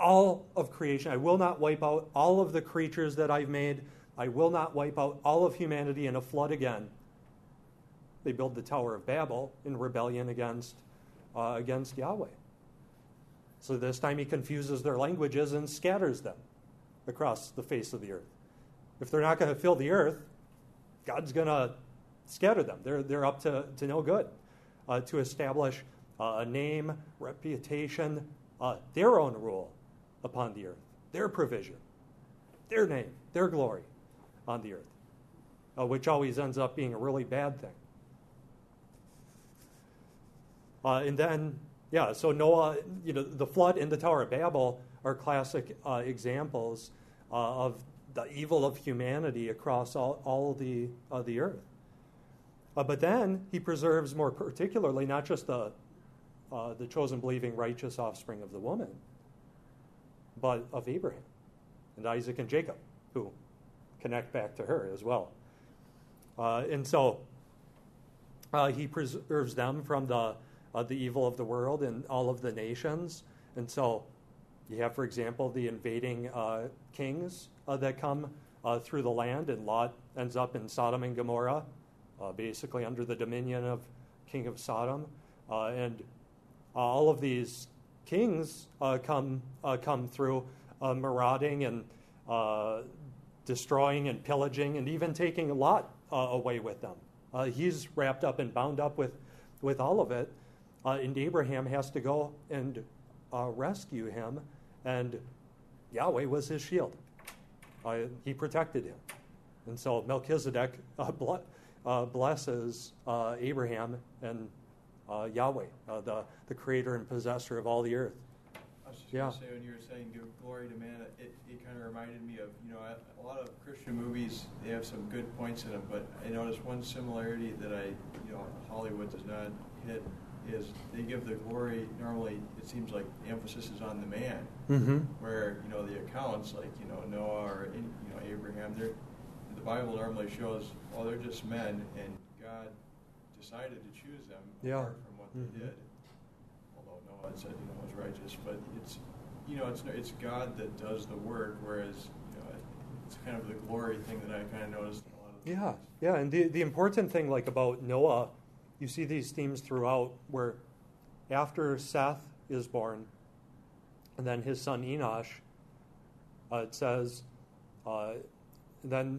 all of creation. I will not wipe out all of the creatures that I've made. I will not wipe out all of humanity in a flood again. They build the Tower of Babel in rebellion against, uh, against Yahweh. So this time he confuses their languages and scatters them across the face of the earth. If they're not going to fill the earth, God's going to scatter them. They're, they're up to, to no good. Uh, to establish uh, a name, reputation, uh, their own rule upon the earth, their provision, their name, their glory on the earth, uh, which always ends up being a really bad thing. Uh, and then, yeah, so Noah, you know, the flood and the Tower of Babel are classic uh, examples of the evil of humanity across all, all the, uh, the earth. Uh, but then he preserves more particularly not just the, uh, the chosen, believing, righteous offspring of the woman, but of Abraham and Isaac and Jacob, who connect back to her as well. Uh, and so uh, he preserves them from the, uh, the evil of the world and all of the nations. And so you have, for example, the invading kings that come through the land, and Lot ends up in Sodom and Gomorrah uh, basically under the dominion of King of Sodom. Uh, and all of these kings uh, come, come through marauding and destroying and pillaging and even taking Lot away with them. he's wrapped up and bound up with, with all of it. and Abraham has to go and rescue him, and Yahweh was his shield. Uh, he protected him. And so Melchizedek uh, uh, blesses uh, Abraham and uh, Yahweh, uh, the, the creator and possessor of all the earth. Was just Yeah. gonna say when you were saying give glory to man, it, it kind of reminded me of you know a a lot of Christian movies. They have some good points in them, but I noticed one similarity that I you know Hollywood does not hit is they give the glory. Normally, it seems like the emphasis is on the man, Mm-hmm. where you know the accounts like you know Noah or you know Abraham. They're the Bible normally shows oh they're just men and God decided to choose them Yeah. apart from what Mhm. they did Noah said you know was righteous, but it's you know it's it's God that does the work, whereas you know it's kind of the glory thing that I kind of noticed in a lot of the Yeah, yeah, and the, the important thing, like about Noah, you see these themes throughout where after Seth is born, and then his son Enosh, uh, it says, uh, then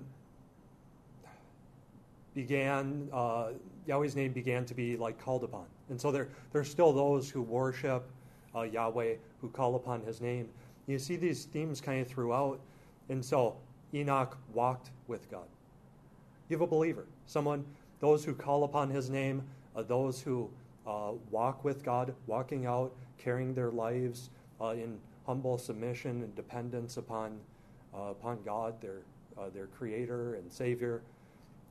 began, uh, Yahweh's name began to be like called upon. And so there, there's still those who worship uh, Yahweh, who call upon his name. You see these themes kind of throughout. And so Enoch walked with God. You have a believer, someone, those who call upon his name, uh, those who uh, walk with God, walking out, carrying their lives uh, in humble submission and dependence upon, uh, upon God, their, uh, their creator and savior.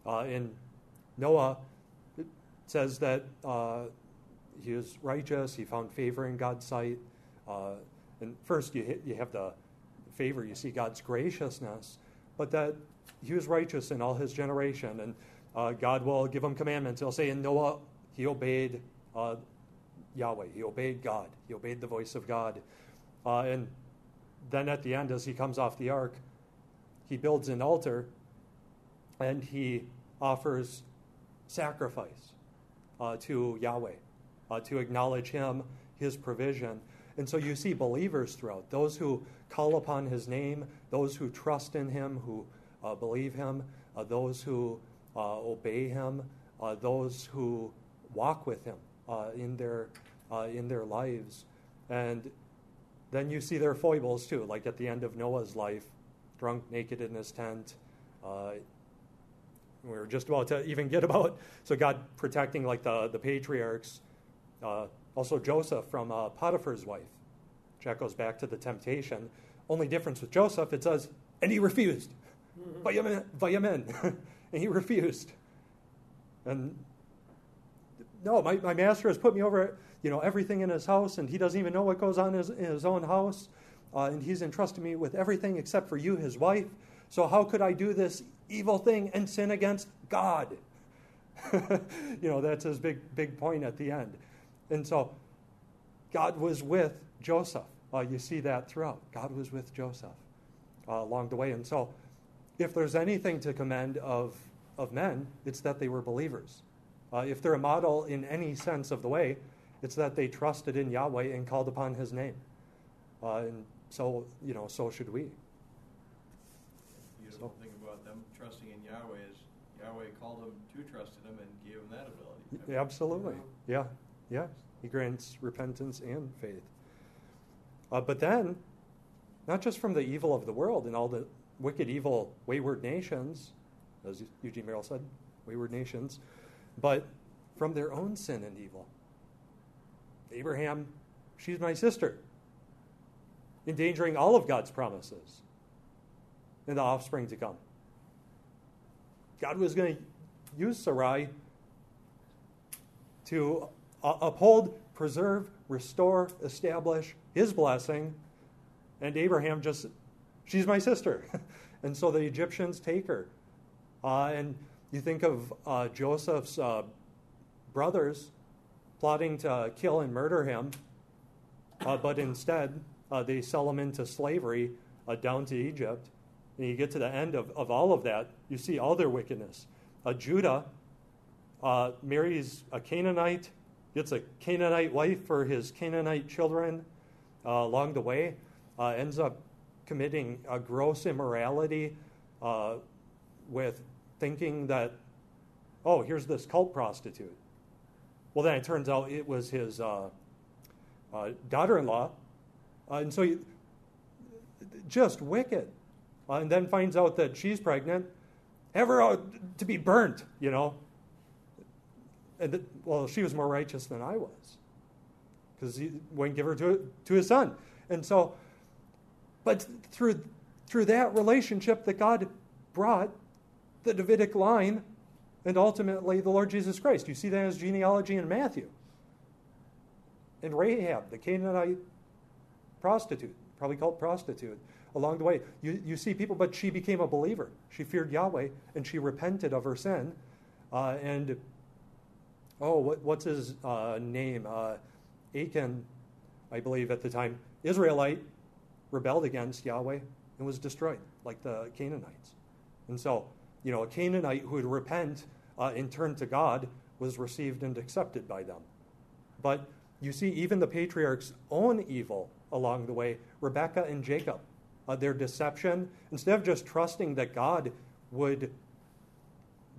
In Noah, says that he was righteous, he found favor in God's sight. Uh, and first, you, you have the favor, you see God's graciousness, but that he was righteous in all his generation, and uh, God will give him commandments. He'll say in Noah, he obeyed uh, Yahweh, he obeyed God, he obeyed the voice of God. Uh, and then at the end, as he comes off the ark, he builds an altar and he offers sacrifice uh, to Yahweh uh, to acknowledge him, his provision. And so you see believers throughout those who call upon his name, those who trust in him, who uh, believe him, uh, those who uh, obey him, uh, those who walk with him uh, in, their, in their lives. And then you see their foibles too, like at the end of Noah's life, drunk, naked in his tent. Uh, we were just about to even get about so God protecting like the the patriarchs, uh, also Joseph from uh, Potiphar's wife. That goes back to the temptation. Only difference with Joseph, it says, and he refused. Vayamen, vayamen. and he refused. And no, my, my master has put me over, you know, everything in his house, and he doesn't even know what goes on in his, in his own house. Uh, and he's entrusted me with everything except for you, his wife. So how could I do this evil thing and sin against God? you know, that's his big, big point at the end. And so God was with Joseph. Uh, you see that throughout. God was with Joseph uh, along the way. And so if there's anything to commend of, of men, it's that they were believers. Uh, if they're a model in any sense of the way, it's that they trusted in Yahweh and called upon his name. Uh, and so, you know, so should we. The beautiful thing about them trusting in Yahweh is Yahweh called them to trust in Him and gave them that ability. Absolutely. Yeah. Yeah. He grants repentance and faith. Uh, but then, not just from the evil of the world and all the wicked, evil, wayward nations, as Eugene Merrill said, wayward nations, but from their own sin and evil. Abraham, she's my sister, endangering all of God's promises and the offspring to come. God was going to use Sarai to uh, uphold, preserve, restore, establish his blessing. And Abraham just, she's my sister. and so the Egyptians take her. Uh, and you think of uh, Joseph's uh, brothers plotting to kill and murder him, uh, but instead uh, they sell him into slavery down to Egypt. And you get to the end of, of all of that, you see all their wickedness. Judah marries a Canaanite, gets a Canaanite wife for his Canaanite children uh, along the way, uh, ends up committing a gross immorality uh, with thinking that, oh, here's this cult prostitute. Well, then it turns out it was his uh, uh, daughter in law. and so, you, just wicked. and then finds out that she's pregnant. ever to be burnt, you know. And th- well, she was more righteous than I was because he wouldn't give her to, to his son. And so, but through, through that relationship that God brought the Davidic line and ultimately the Lord Jesus Christ. You see that as genealogy in Matthew. And Rahab, the Canaanite prostitute, probably called prostitute, along the way. You, you see people, but she became a believer. She feared Yahweh and she repented of her sin. Uh, and, oh, what, what's his uh, name? Uh, Achan, I believe at the time, Israelite, rebelled against Yahweh and was destroyed, like the Canaanites. And so, you know, a Canaanite who would repent uh, and turn to God was received and accepted by them. But you see, even the patriarchs' own evil along the way, Rebekah and Jacob, uh, their deception, instead of just trusting that God would,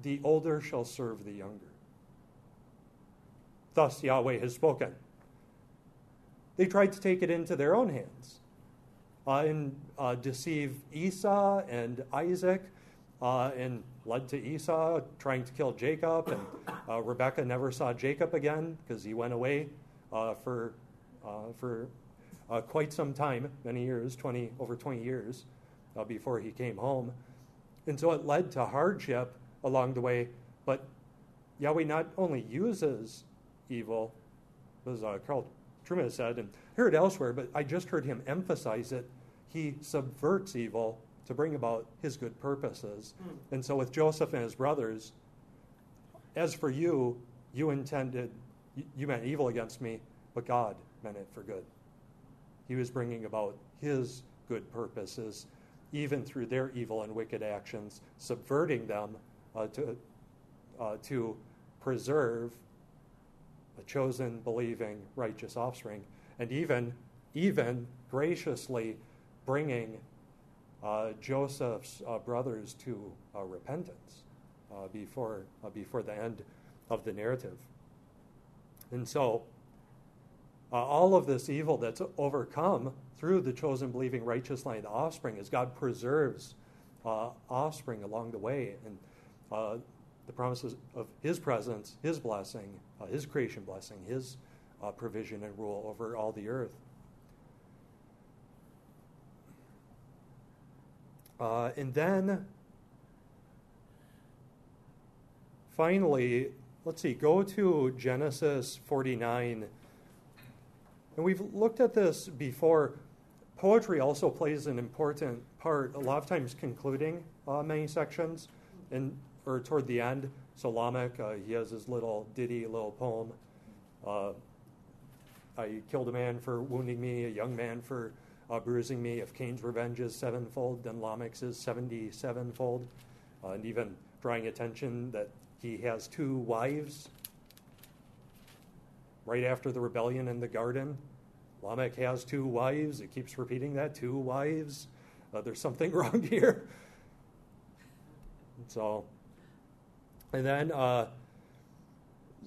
the older shall serve the younger. Thus Yahweh has spoken. They tried to take it into their own hands uh, and uh, deceive Esau and Isaac uh, and led to Esau trying to kill Jacob. And uh, Rebekah never saw Jacob again because he went away uh, for, uh, for quite some time, many years, 20, over 20 years, before he came home. And so it led to hardship along the way. But Yahweh not only uses evil, as Carl Trueman has said, and heard elsewhere, but I just heard him emphasize it. He subverts evil to bring about his good purposes. Mm. And so with Joseph and his brothers, as for you, you intended, you meant evil against me, but God meant it for good. He was bringing about his good purposes, even through their evil and wicked actions, subverting them uh, to, uh, to preserve a chosen, believing, righteous offspring, and even, even graciously bringing uh, Joseph's uh, brothers to uh, repentance before, before the end of the narrative. And so, all of this evil that's overcome through the chosen, believing, righteous line, of the offspring, as God preserves offspring along the way. And the promises of His presence, His blessing, uh, His creation blessing, His uh, provision and rule over all the earth. Uh, and then finally, let's see, go to Genesis 49. And we've looked at this before. Poetry also plays an important part, a lot of times concluding uh, many sections, and or toward the end. So Lamech, uh, he has his little ditty, little poem. Uh, I killed a man for wounding me, a young man for uh, bruising me. If Cain's revenge is sevenfold, then Lamech's is 77fold. Uh, and even drawing attention that he has two wives right after the rebellion in the garden. Lamech has two wives. It keeps repeating that two wives. Uh, there's something wrong here. So, and then, uh,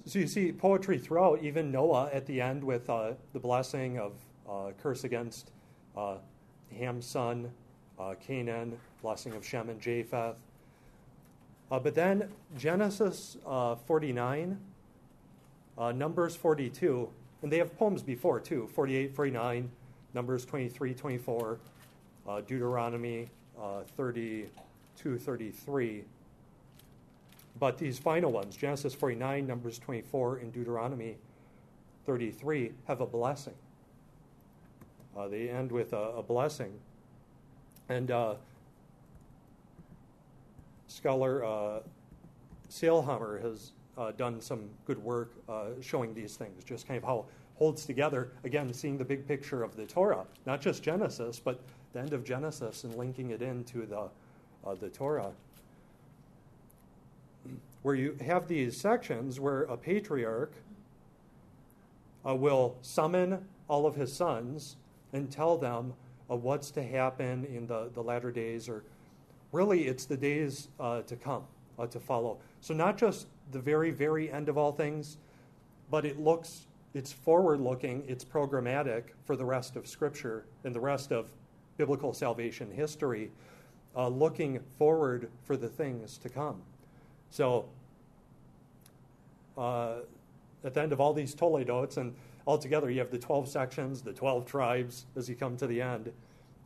so you see poetry throughout, even Noah at the end with uh, the blessing of uh, curse against uh, Ham's son, uh, Canaan, blessing of Shem and Japheth. Uh, but then Genesis uh, 49, uh, Numbers 42, and they have poems before too 48, 49, Numbers 23, 24, uh, Deuteronomy 32, 33. But these final ones, Genesis 49, Numbers 24, and Deuteronomy 33, have a blessing. Uh, they end with a, a blessing. And uh, scholar uh, Sailhamer has uh, done some good work uh, showing these things, just kind of how holds together, again, seeing the big picture of the Torah, not just Genesis, but the end of Genesis and linking it into the, uh, the Torah. Where you have these sections where a patriarch uh, will summon all of his sons and tell them of what's to happen in the, the latter days, or really it's the days uh, to come, uh, to follow. So, not just the very, very end of all things, but it looks, it's forward looking, it's programmatic for the rest of Scripture and the rest of biblical salvation history, uh, looking forward for the things to come. So, uh, at the end of all these Toledotes, and altogether you have the 12 sections, the 12 tribes as you come to the end,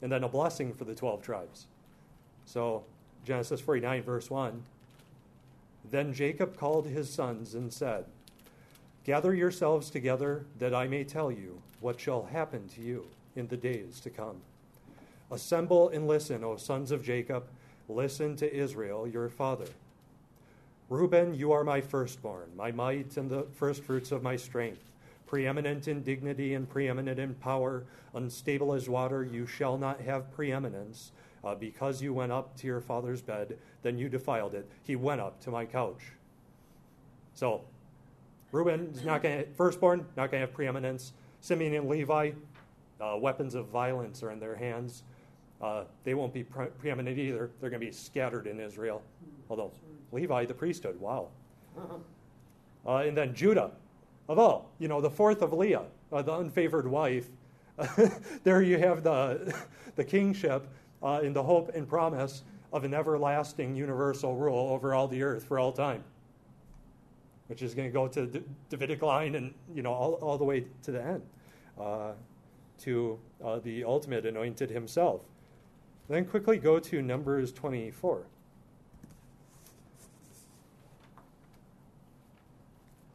and then a blessing for the 12 tribes. So, Genesis 49, verse 1 Then Jacob called his sons and said, Gather yourselves together that I may tell you what shall happen to you in the days to come. Assemble and listen, O sons of Jacob, listen to Israel, your father. Reuben, you are my firstborn, my might and the firstfruits of my strength. Preeminent in dignity and preeminent in power, unstable as water, you shall not have preeminence. Uh, because you went up to your father's bed, then you defiled it. He went up to my couch. So, Reuben is not going to, firstborn, not going to have preeminence. Simeon and Levi, uh, weapons of violence are in their hands. Uh, they won't be pre- preeminent either. They're going to be scattered in Israel. Although Levi, the priesthood, wow. Uh, and then Judah, of all, you know, the fourth of Leah, uh, the unfavored wife. there you have the, the kingship uh, in the hope and promise of an everlasting universal rule over all the earth for all time, which is going to go to the Davidic line and, you know, all, all the way to the end, uh, to uh, the ultimate anointed himself. Then quickly go to Numbers 24.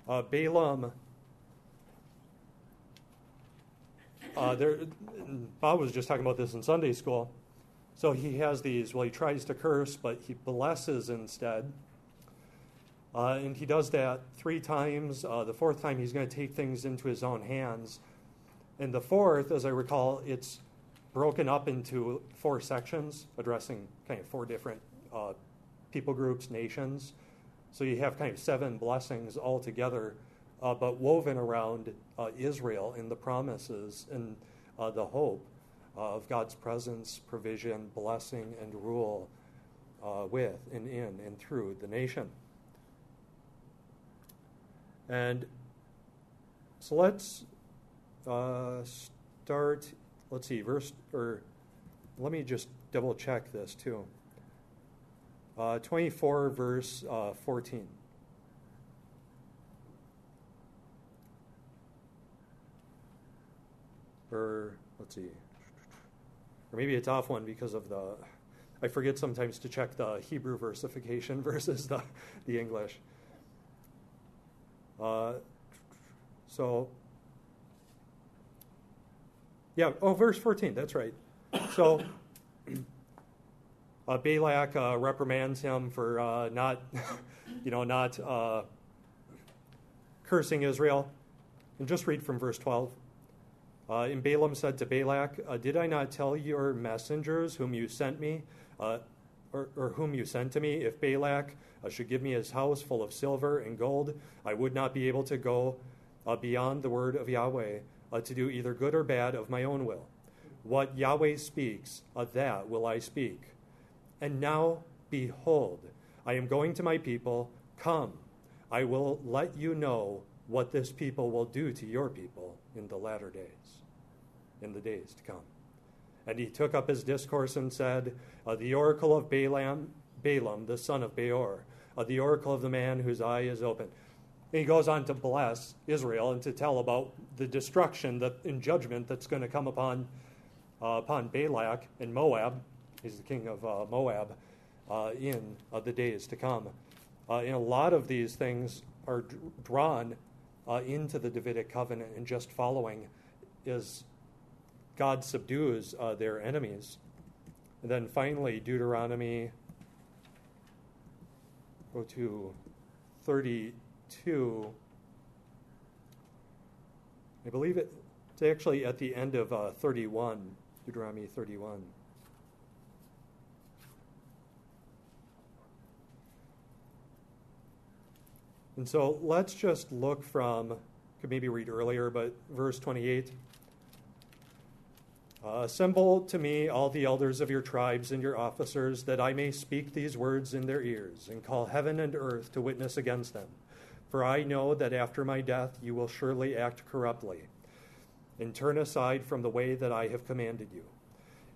Uh, Balaam, uh, there, Bob was just talking about this in Sunday school. So he has these, well, he tries to curse, but he blesses instead. Uh, and he does that three times. Uh, the fourth time, he's going to take things into his own hands. And the fourth, as I recall, it's broken up into four sections addressing kind of four different uh, people groups, nations. So you have kind of seven blessings all together, uh, but woven around uh, Israel in the promises and uh, the hope of God's presence, provision, blessing, and rule uh, with and in and through the nation. And so let's uh, start. Let's see, verse or let me just double check this too. Uh, 24, verse uh, 14. Or let's see, or maybe it's off one because of the. I forget sometimes to check the Hebrew versification versus the the English. Uh, so, yeah, oh, verse 14, that's right. So, uh, Balak uh, reprimands him for uh, not, you know, not uh, cursing Israel. And just read from verse 12. Uh, and Balaam said to Balak, uh, Did I not tell your messengers whom you sent me, or, or, whom you sent to me, if Balak should give me his house full of silver and gold, I would not be able to go beyond the word of Yahweh to do either good or bad of my own will. What Yahweh speaks, that will I speak. And now, behold, I am going to my people. Come, I will let you know what this people will do to your people in the latter days, in the days to come. And he took up his discourse and said, uh, The oracle of Balaam, Balaam, the son of Beor, uh, the oracle of the man whose eye is open. He goes on to bless Israel and to tell about the destruction that in judgment that's going to come upon uh, upon Balak and Moab. He's the king of uh, Moab uh, in uh, the days to come. Uh, and a lot of these things are d- drawn into the Davidic covenant and just following is God subdues their enemies. And then finally, Deuteronomy go to 32. I believe it, it's actually at the end of uh, 31, Deuteronomy 31. And so let's just look from, could maybe read earlier, but verse 28. Uh, assemble to me all the elders of your tribes and your officers, that I may speak these words in their ears, and call heaven and earth to witness against them. For I know that after my death you will surely act corruptly, and turn aside from the way that I have commanded you.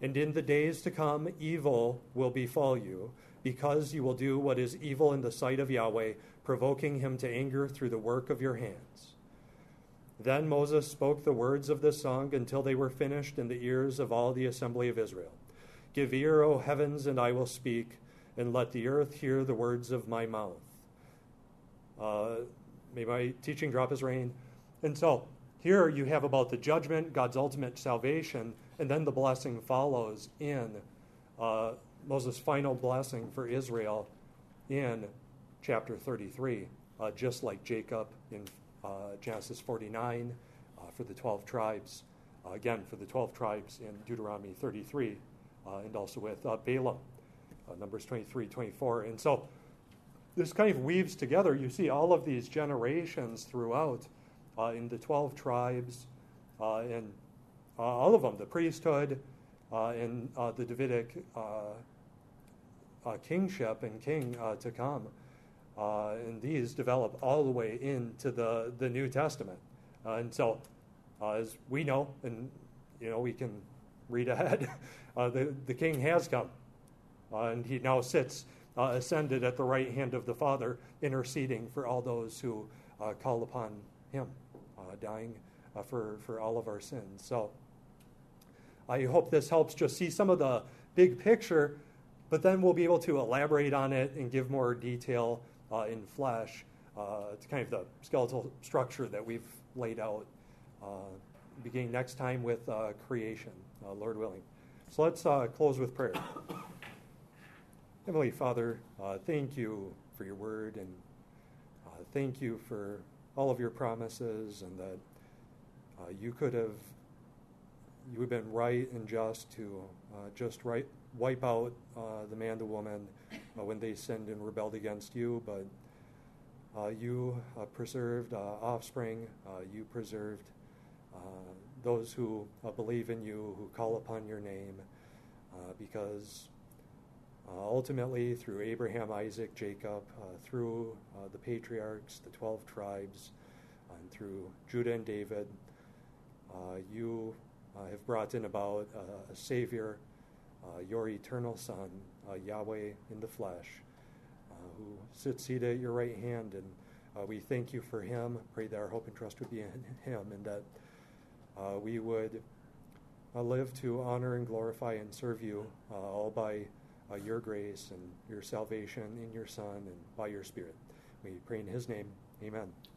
And in the days to come, evil will befall you, because you will do what is evil in the sight of Yahweh, provoking him to anger through the work of your hands. Then Moses spoke the words of this song until they were finished in the ears of all the assembly of Israel. Give ear, O heavens, and I will speak, and let the earth hear the words of my mouth. Uh, may my teaching drop as rain. And so here you have about the judgment, God's ultimate salvation, and then the blessing follows in uh, Moses' final blessing for Israel in chapter 33, uh, just like Jacob in uh, Genesis 49 uh, for the 12 tribes, uh, again for the 12 tribes in Deuteronomy 33, uh, and also with Balaam, Numbers 23, 24. And so this kind of weaves together. You see all of these generations throughout in the 12 tribes and all of them, the priesthood and the Davidic kingship and king to come. And these develop all the way into the, the New Testament. and so, as we know, and you know, we can read ahead, the, the king has come. and he now sits uh, ascended at the right hand of the Father, interceding for all those who uh, call upon him, uh, dying for, for all of our sins. So I hope this helps just see some of the big picture, but then we'll be able to elaborate on it and give more detail uh, in flesh uh, to kind of the skeletal structure that we've laid out, uh, beginning next time with uh, creation, uh, Lord willing. So let's close with prayer. Heavenly Father, thank you for your word and thank you for all of your promises and that you could have you have been right and just to uh, just right, wipe out uh, the man, the woman, uh, when they sinned and rebelled against you, but uh, you uh, preserved uh, offspring, you preserved those who believe in you, who call upon your name, because ultimately, through Abraham, Isaac, Jacob, through the patriarchs, the 12 tribes, and through Judah and David, you uh, have brought in about uh, a Savior, uh, your eternal Son, Uh, Yahweh in the flesh, uh, who sits seated at your right hand. And uh, we thank you for him. Pray that our hope and trust would be in him and that we would live to honor and glorify and serve you all by your grace and your salvation in your Son and by your Spirit. We pray in his name. Amen.